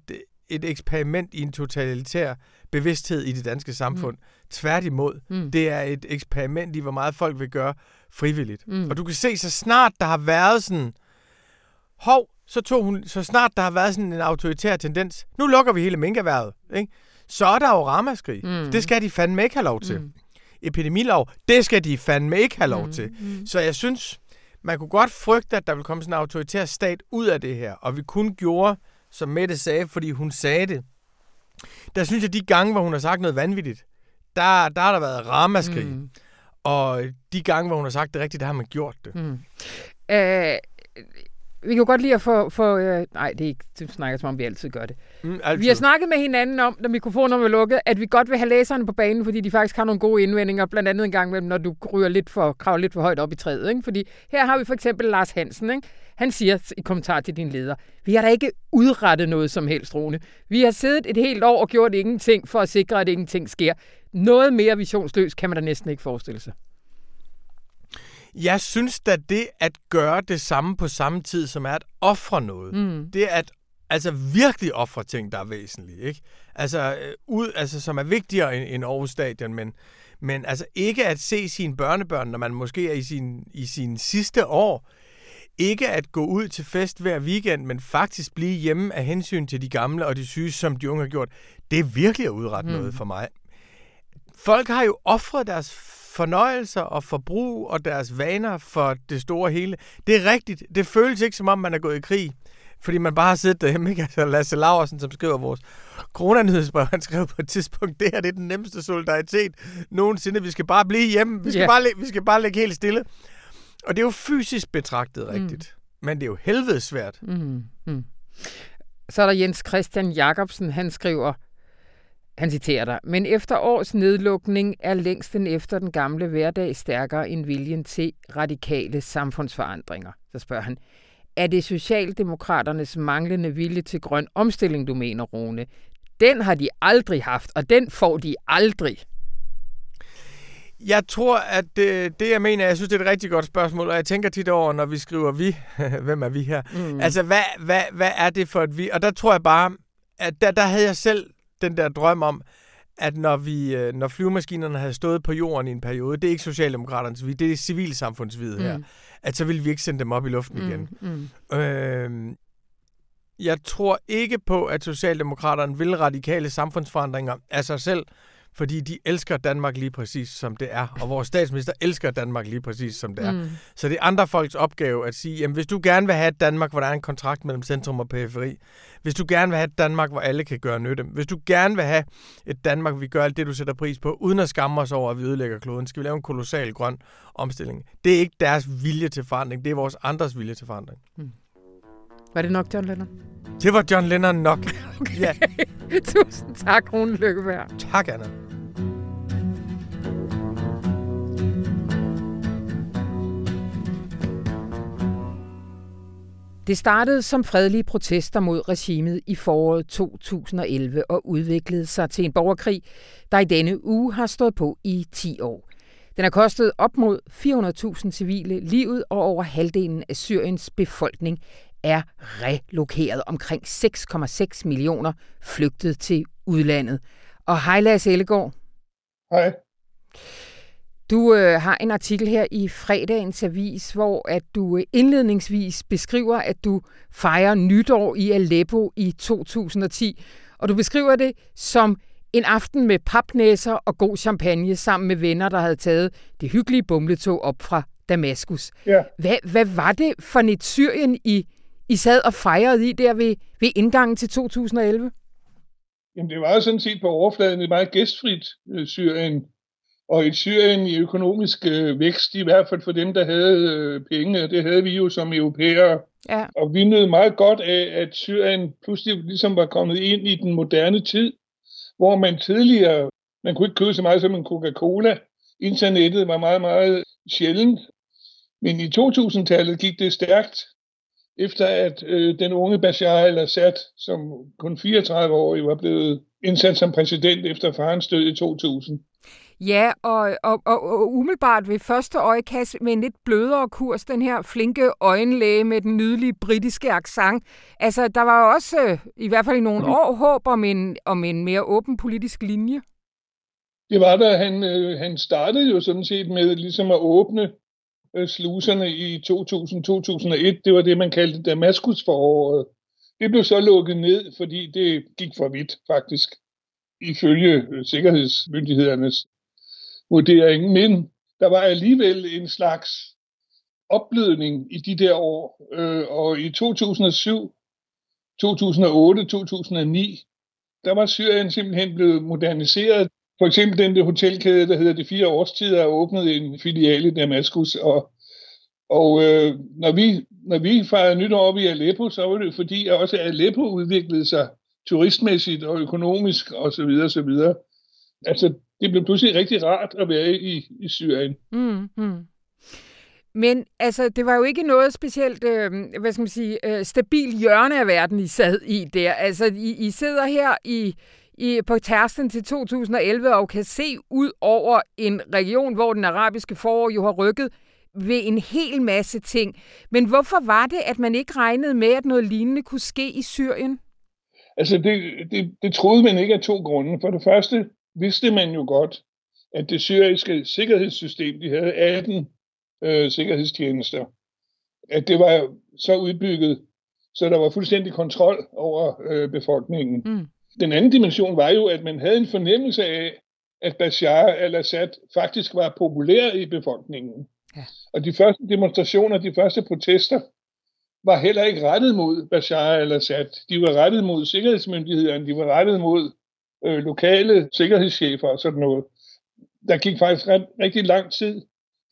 et eksperiment i en totalitær bevidsthed i det danske samfund. Mm. Tværtimod, mm. det er et eksperiment i, hvor meget folk vil gøre frivilligt. Mm. Og du kan se, så snart der har været sådan, hov, så, tog hun, så snart der har været sådan en autoritær tendens, nu lukker vi hele minkerværet, ikke? så er der jo ramaskrig. Mm. Det skal de fandme ikke have lov til. Mm. Epidemilov, det skal de fandme ikke have lov mm. til. Mm. Så jeg synes, man kunne godt frygte, at der ville komme sådan en autoritær stat ud af det her, og vi kun gjorde, som Mette sagde, fordi hun sagde det. Der synes jeg, de gange, hvor hun har sagt noget vanvittigt, der, der har der været ramaskrig. Mm. Og de gange, hvor hun har sagt det rigtigt, der har man gjort det. Mm. Øh, vi kan godt lide at få... få øh, nej, det er ikke, det snakker som om, vi altid gør det. Mm, altid. Vi har snakket med hinanden om, når mikrofonerne var lukket, at vi godt vil have læserne på banen, fordi de faktisk har nogle gode indvendinger, blandt andet en gang med, når du ryger lidt for, kravler lidt for højt op i træet. Ikke? Fordi her har vi for eksempel Lars Hansen. Ikke? Han siger i kommentar til din leder, vi har da ikke udrettet noget som helst, Rune. Vi har siddet et helt år og gjort ingenting for at sikre, at ingenting sker. Noget mere visionsløst kan man da næsten ikke forestille sig. Jeg synes da det at gøre det samme på samme tid, som er at ofre noget, mm. det er at altså virkelig ofre ting, der er væsentlige, ikke? Altså, øh, ud, altså som er vigtigere end, end Aarhus Stadion, men, men altså ikke at se sine børnebørn, når man måske er i sin, i sin sidste år, ikke at gå ud til fest hver weekend, men faktisk blive hjemme af hensyn til de gamle og de syge, som de unge har gjort, det er virkelig at udrette mm. noget for mig. Folk har jo offret deres fornøjelser og forbrug og deres vaner for det store hele. Det er rigtigt. Det føles ikke, som om man er gået i krig, fordi man bare har siddet derhjemme. Ikke? Altså Lasse Laversen, som skriver vores coronanyhedsbrev, han skrev på et tidspunkt, det her det er den nemmeste solidaritet nogensinde. Vi skal bare blive hjemme. Vi skal, Ja. bare, vi skal bare ligge helt stille. Og det er jo fysisk betragtet rigtigt. Mm. Men det er jo helvede svært. Mm, mm. Så er der Jens Christian Jacobsen, han skriver, han citerer dig, men efter års nedlukning er længsten efter den gamle hverdag stærkere end viljen til radikale samfundsforandringer. Så spørger han, er det Socialdemokraternes manglende vilje til grøn omstilling, du mener, Rune? Den har de aldrig haft, og den får de aldrig. Jeg tror, at det, det jeg mener, jeg synes, det er et rigtig godt spørgsmål, og jeg tænker tit over, når vi skriver vi, hvem er vi her? Mm. Altså, hvad, hvad, hvad er det for et vi? Og der tror jeg bare, at der, der havde jeg selv den der drøm om, at når, vi, øh, når flyvemaskinerne havde stået på jorden i en periode, det er ikke Socialdemokraternes vi, det er civilsamfundsvidet her, Mm. at så ville vi ikke sende dem op i luften igen. Mm, mm. Øh, jeg tror ikke på, at Socialdemokraterne vil radikale samfundsforandringer af sig selv, fordi de elsker Danmark lige præcis som det er, og vores statsminister elsker Danmark lige præcis som det er. Mm. Så det er andre folks opgave at sige, jamen hvis du gerne vil have et Danmark, hvor der er en kontrakt mellem centrum og periferi, hvis du gerne vil have et Danmark, hvor alle kan gøre nytte, hvis du gerne vil have et Danmark, hvor vi gør alt det, du sætter pris på, uden at skamme os over, at vi ødelægger kloden, skal vi lave en kolossal grøn omstilling. Det er ikke deres vilje til forandring, det er vores andres vilje til forandring. Var det nok, John Lennon? Det var John Lennon nok. okay. Ja, Tusind tak, Rune Lykkeberg. tak Anna. Det startede som fredelige protester mod regimet i foråret 2011 og udviklede sig til en borgerkrig, der i denne uge har stået på i 10 år. Den har kostet op mod 400.000 civile livet, og over halvdelen af Syriens befolkning er relokeret. Omkring 6,6 millioner flygtet til udlandet. Og hej Lars Ellegaard. Hej. Du øh, har en artikel her i fredagens avis, hvor at du øh, indledningsvis beskriver, at du fejrer nytår i Aleppo i 2010. Og du beskriver det som en aften med papnæser og god champagne sammen med venner, der havde taget det hyggelige bumletog op fra Damaskus. Ja. Hvad, hvad var det for et Syrien, I, I sad og fejrede i der ved, ved indgangen til 2011? Jamen, det var jo sådan set på overfladen et meget gæstfrit øh, Syrien. Og et Syrien i økonomisk øh, vækst, i hvert fald for dem, der havde øh, penge, det havde vi jo som europæere. Ja. Og vi nød meget godt af, at Syrien pludselig ligesom var kommet ind i den moderne tid, hvor man tidligere, man kunne ikke købe så meget som en Coca-Cola. Internettet var meget, meget sjældent. Men i 2000-tallet gik det stærkt, efter at øh, den unge Bashar al-Assad, som kun 34 år var blevet indsat som præsident efter farens død i 2000. Ja, og, og, og, og umiddelbart ved første øjekast med en lidt blødere kurs, den her flinke øjenlæge med den nydelige britiske accent. Altså, der var jo også, øh, i hvert fald i nogle mm. år, håb om en, om en mere åben politisk linje. Det var der, han, øh, han startede jo sådan set med ligesom at åbne Øh, sluserne i 2000-2001. Det var det, man kaldte Damaskus foråret. Det blev så lukket ned, fordi det gik for vidt faktisk, ifølge øh, sikkerhedsmyndighedernes vurdering. Men der var alligevel en slags opblødning i de der år. Øh, og i 2007, 2008, 2009, der var Syrien simpelthen blevet moderniseret. For eksempel den der hotelkæde, der hedder De Fire Årstider, har åbnet en filial i Damaskus. Og, og øh, når, vi, når vi fejrede nytår op i Aleppo, så var det fordi også Aleppo udviklede sig turistmæssigt og økonomisk osv. videre. Altså, det blev pludselig rigtig rart at være i, i Syrien. Mm, mm. Men altså, det var jo ikke noget specielt, øh, hvad skal man sige, øh, stabil hjørne af verden, I sad i der. Altså, I, I sidder her i, i, på tærsten til 2011 og kan se ud over en region, hvor den arabiske forår jo har rykket ved en hel masse ting. Men hvorfor var det, at man ikke regnede med, at noget lignende kunne ske i Syrien? Altså, det, det, det troede man ikke af to grunde. For det første vidste man jo godt, at det syriske sikkerhedssystem, de havde 18 øh, sikkerhedstjenester, at det var så udbygget, så der var fuldstændig kontrol over øh, befolkningen. Mm. Den anden dimension var jo, at man havde en fornemmelse af, at Bashar al-Assad faktisk var populær i befolkningen. Ja. Og de første demonstrationer, de første protester, var heller ikke rettet mod Bashar al-Assad. De var rettet mod sikkerhedsmyndighederne, de var rettet mod øh, lokale sikkerhedschefer og sådan noget. Der gik faktisk ret, rigtig lang tid,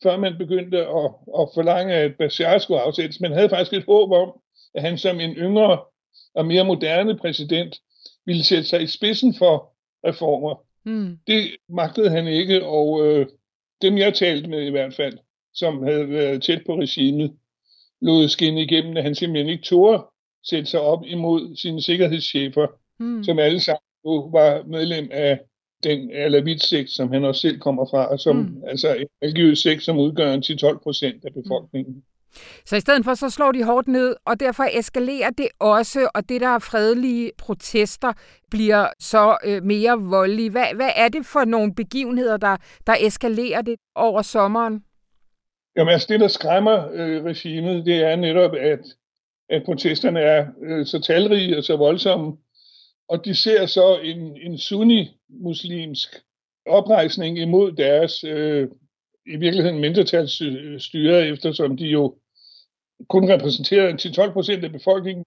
før man begyndte at, at forlange, at Bashar skulle afsættes. Man havde faktisk et håb om, at han som en yngre og mere moderne præsident ville sætte sig i spidsen for reformer. Mm. Det magtede han ikke, og øh, dem jeg talte med i hvert fald, som havde været tæt på regimet, lod skinne igennem, at han simpelthen ikke turde sætte sig op imod sine sikkerhedschefer, mm. som alle sammen jo var medlem af den alavit-sekt, som han også selv kommer fra, og som mm. altså en religiøs sekt, som udgør en 10-12 procent af befolkningen. Så i stedet for, så slår de hårdt ned, og derfor eskalerer det også, og det der er fredelige protester bliver så øh, mere voldelige. Hvad, hvad er det for nogle begivenheder, der, der eskalerer det over sommeren? Jamen altså det, der skræmmer øh, regimet, det er netop, at, at protesterne er øh, så talrige og så voldsomme, og de ser så en, en sunni-muslimsk oprejsning imod deres øh, i virkeligheden mindretalsstyre, eftersom de jo kun repræsenterer 10-12 procent af befolkningen.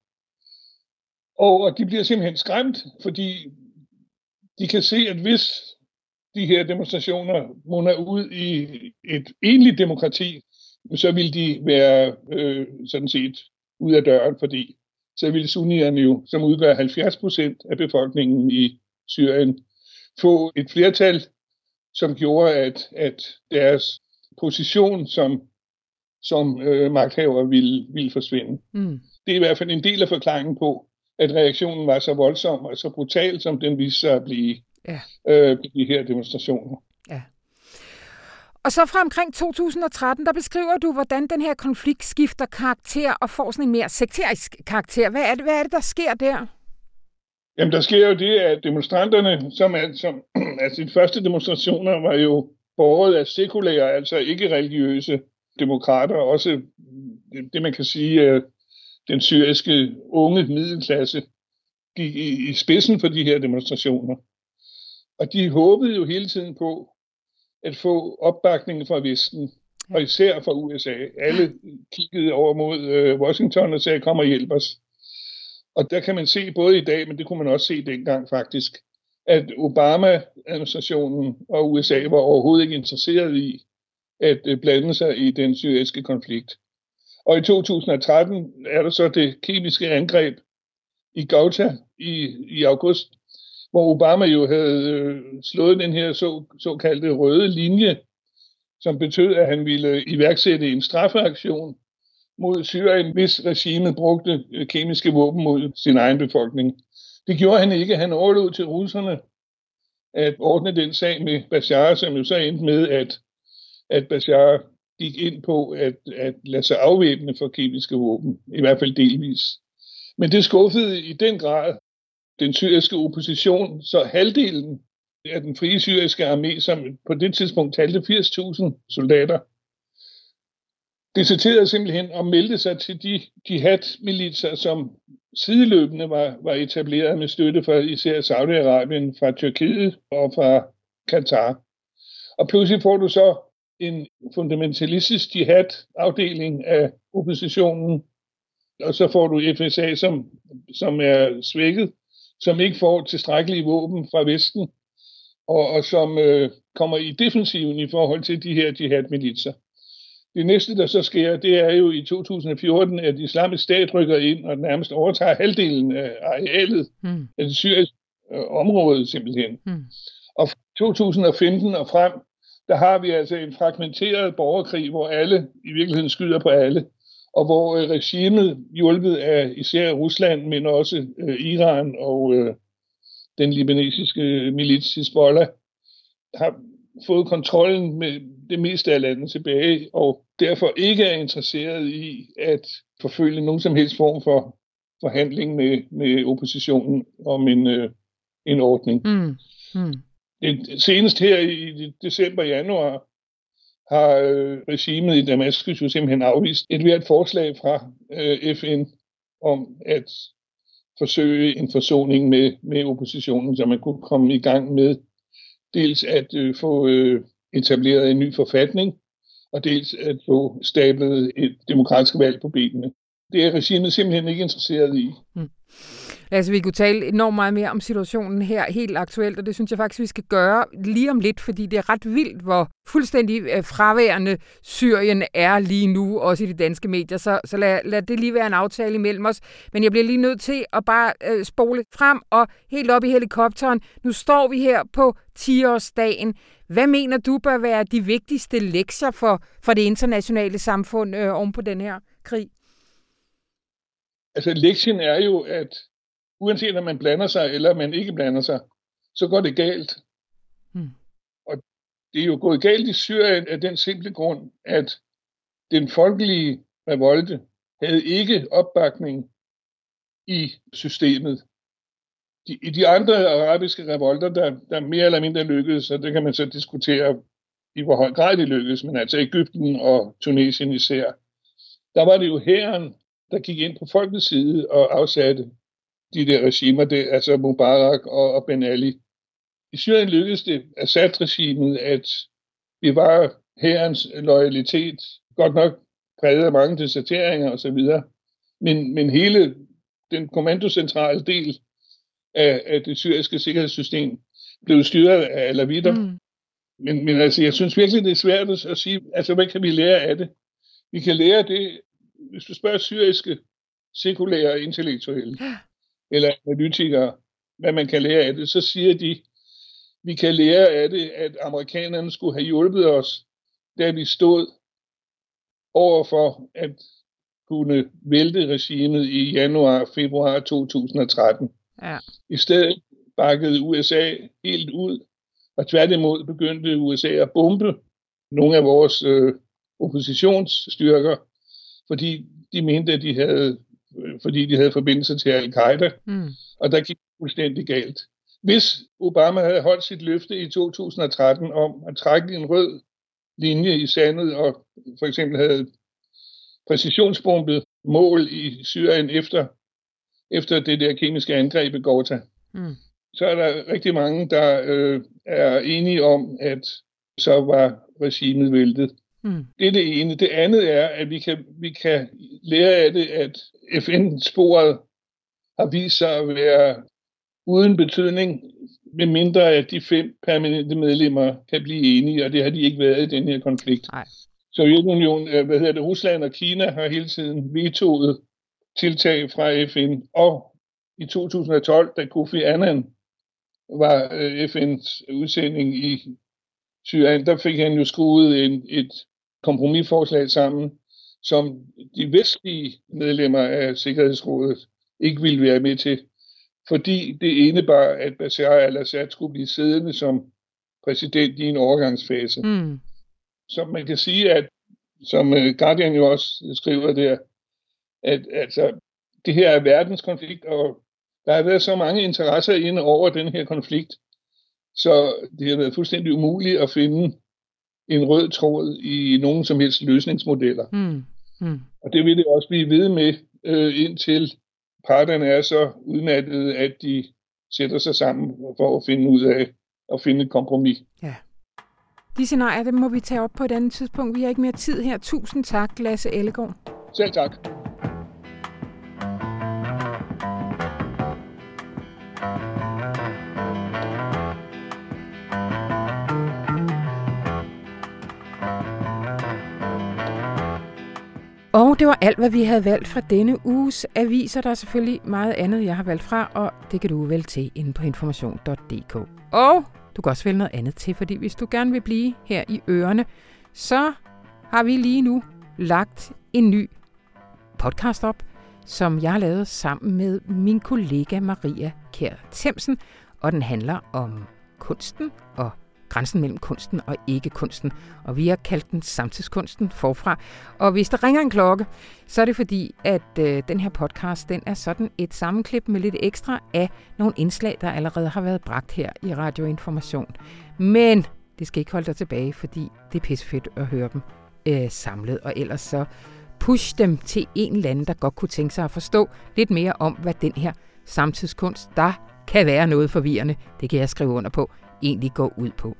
Og, og de bliver simpelthen skræmt, fordi de kan se, at hvis de her demonstrationer munder ud i et enligt demokrati, så vil de være øh, sådan set ud af døren, fordi så vil sunnierne jo, som udgør 70 procent af befolkningen i Syrien, få et flertal, som gjorde, at, at deres position som, som øh, magthaver ville, ville forsvinde. Mm. Det er i hvert fald en del af forklaringen på, at reaktionen var så voldsom og så brutal, som den viste sig at blive ja. øh, på de her demonstrationer. Ja. Og så fra omkring 2013, der beskriver du, hvordan den her konflikt skifter karakter og får sådan en mere sekterisk karakter. Hvad er det, hvad er det der sker der? Jamen, der sker jo det, at demonstranterne, som, er, som altså de første demonstrationer var jo båret af sekulære, altså ikke religiøse demokrater, også det, man kan sige, den syriske unge middelklasse gik i, i spidsen for de her demonstrationer. Og de håbede jo hele tiden på at få opbakning fra Vesten, og især fra USA. Alle kiggede over mod øh, Washington og sagde, kom og hjælp os. Og der kan man se både i dag, men det kunne man også se dengang faktisk, at Obama-administrationen og USA var overhovedet ikke interesseret i at øh, blande sig i den syriske konflikt. Og i 2013 er der så det kemiske angreb i Gauta i, i august, hvor Obama jo havde øh, slået den her så, såkaldte røde linje, som betød, at han ville iværksætte en straffeaktion mod Syrien, hvis regimet brugte øh, kemiske våben mod sin egen befolkning. Det gjorde han ikke. Han overlod til russerne at ordne den sag med Bashar, som jo så endte med, at, at Bashar gik ind på at, at lade sig afvæbne for kemiske våben, i hvert fald delvis. Men det skuffede i den grad den syriske opposition, så halvdelen af den frie syriske armé, som på det tidspunkt talte 80.000 soldater, deserterede simpelthen og meldte sig til de jihad-militser, som sideløbende var, var etableret med støtte fra især Saudi-Arabien, fra Tyrkiet og fra Katar. Og pludselig får du så en fundamentalistisk jihad-afdeling af oppositionen, og så får du FSA, som, som er svækket, som ikke får tilstrækkelige våben fra Vesten, og, og som øh, kommer i defensiven i forhold til de her jihad-militser. Det næste, der så sker, det er jo i 2014, at islamisk stat rykker ind og nærmest overtager halvdelen af arealet mm. af det syriske øh, område simpelthen. Mm. Og fra 2015 og frem, der har vi altså en fragmenteret borgerkrig, hvor alle i virkeligheden skyder på alle og hvor øh, regimet, hjulpet af især Rusland, men også øh, Iran og øh, den libanesiske milits Hezbollah, har fået kontrollen med det meste af landet tilbage, og derfor ikke er interesseret i at forfølge nogen som helst form for forhandling med, med oppositionen om en, øh, en ordning. Mm. Mm. Det, senest her i december-januar har øh, regimet i Damaskus jo simpelthen afvist et hvert forslag fra øh, FN om at forsøge en forsoning med, med oppositionen, så man kunne komme i gang med dels at øh, få øh, etableret en ny forfatning, og dels at få stablet et demokratisk valg på benene. Det er regimet simpelthen ikke interesseret i. Mm. Altså, vi kunne tale enormt meget mere om situationen her helt aktuelt, og det synes jeg faktisk, vi skal gøre lige om lidt, fordi det er ret vildt, hvor fuldstændig øh, fraværende Syrien er lige nu, også i de danske medier. Så, så lad, lad det lige være en aftale imellem os. Men jeg bliver lige nødt til at bare øh, spole frem og helt op i helikopteren. Nu står vi her på 10-årsdagen. Hvad mener du bør være de vigtigste lektier for, for det internationale samfund øh, oven på den her krig? Altså, lektien er jo, at uanset om man blander sig, eller man ikke blander sig, så går det galt. Hmm. Og det er jo gået galt i Syrien af den simple grund, at den folkelige revolte havde ikke opbakning i systemet. De, I de andre arabiske revolter, der, der mere eller mindre lykkedes, så det kan man så diskutere i hvor høj grad det lykkedes, men altså Ægypten og Tunesien især, der var det jo herren, der gik ind på folkets side og afsatte de der regimer, det, altså Mubarak og, og Ben Ali. I Syrien lykkedes det Assad-regimet at bevare herrens loyalitet, godt nok præget af mange deserteringer osv., men, men hele den kommandocentrale del af, af det syriske sikkerhedssystem blev styret af alavitter. Mm. Men, men altså, jeg synes virkelig, det er svært at sige, altså, hvad kan vi lære af det? Vi kan lære det, hvis du spørger syriske sekulære intellektuelle, eller analytikere, hvad man kan lære af det, så siger de, vi kan lære af det, at amerikanerne skulle have hjulpet os, da vi stod over for at kunne vælte regimet i januar-februar 2013. Ja. I stedet bakkede USA helt ud, og tværtimod begyndte USA at bombe nogle af vores øh, oppositionsstyrker, fordi de mente, at de havde, fordi de havde forbindelse til al-Qaida, mm. og der gik fuldstændig galt. Hvis Obama havde holdt sit løfte i 2013 om at trække en rød linje i sandet, og for eksempel havde præcisionsbombet mål i Syrien efter, efter det der kemiske angreb i Ghouta, mm. så er der rigtig mange, der øh, er enige om, at så var regimet væltet. Mm. Det er det ene. Det andet er, at vi kan, vi kan lære af det, at FN-sporet har vist sig at være uden betydning, med mindre at de fem permanente medlemmer kan blive enige, og det har de ikke været i den her konflikt. Nej. Sovjetunionen, øh, hvad hedder det, Rusland og Kina har hele tiden vetoet tiltag fra FN, og i 2012, da Kofi Annan var øh, FN's udsending i Syrien, der fik han jo skruet en, et kompromisforslag sammen, som de vestlige medlemmer af Sikkerhedsrådet ikke ville være med til, fordi det indebar, at Bashar al-Assad skulle blive siddende som præsident i en overgangsfase. Mm. Så man kan sige, at som øh, Guardian jo også skriver der, at altså, det her er verdenskonflikt, og der har været så mange interesser inde over den her konflikt, så det har været fuldstændig umuligt at finde en rød tråd i nogen som helst løsningsmodeller. Mm. Mm. Og det vil det også blive ved med, øh, indtil parterne er så udmattede, at de sætter sig sammen for at finde ud af at finde et kompromis. Ja. De scenarier, dem må vi tage op på et andet tidspunkt. Vi har ikke mere tid her. Tusind tak, Lasse Ellegaard. Selv tak. Det var alt, hvad vi havde valgt fra denne uges aviser. Der er selvfølgelig meget andet, jeg har valgt fra, og det kan du vel til inde på information.dk. Og du kan også vælge noget andet til, fordi hvis du gerne vil blive her i ørerne, så har vi lige nu lagt en ny podcast op, som jeg har lavet sammen med min kollega Maria Kjær Temsen, og den handler om kunsten og grænsen mellem kunsten og ikke-kunsten, og vi har kaldt den samtidskunsten forfra. Og hvis der ringer en klokke, så er det fordi, at øh, den her podcast, den er sådan et sammenklip med lidt ekstra af nogle indslag, der allerede har været bragt her i Radioinformation. Men det skal ikke holde dig tilbage, fordi det er pissefedt at høre dem øh, samlet, og ellers så push dem til en eller anden, der godt kunne tænke sig at forstå lidt mere om, hvad den her samtidskunst, der kan være noget forvirrende, det kan jeg skrive under på, egentlig går ud på.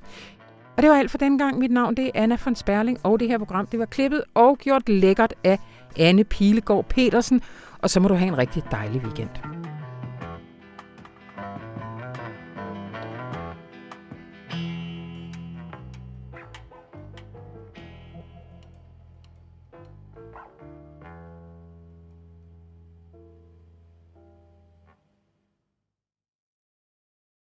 Og det var alt for den gang. Mit navn det er Anna von Sperling, og det her program det var klippet og gjort lækkert af Anne Pilegaard Petersen. Og så må du have en rigtig dejlig weekend.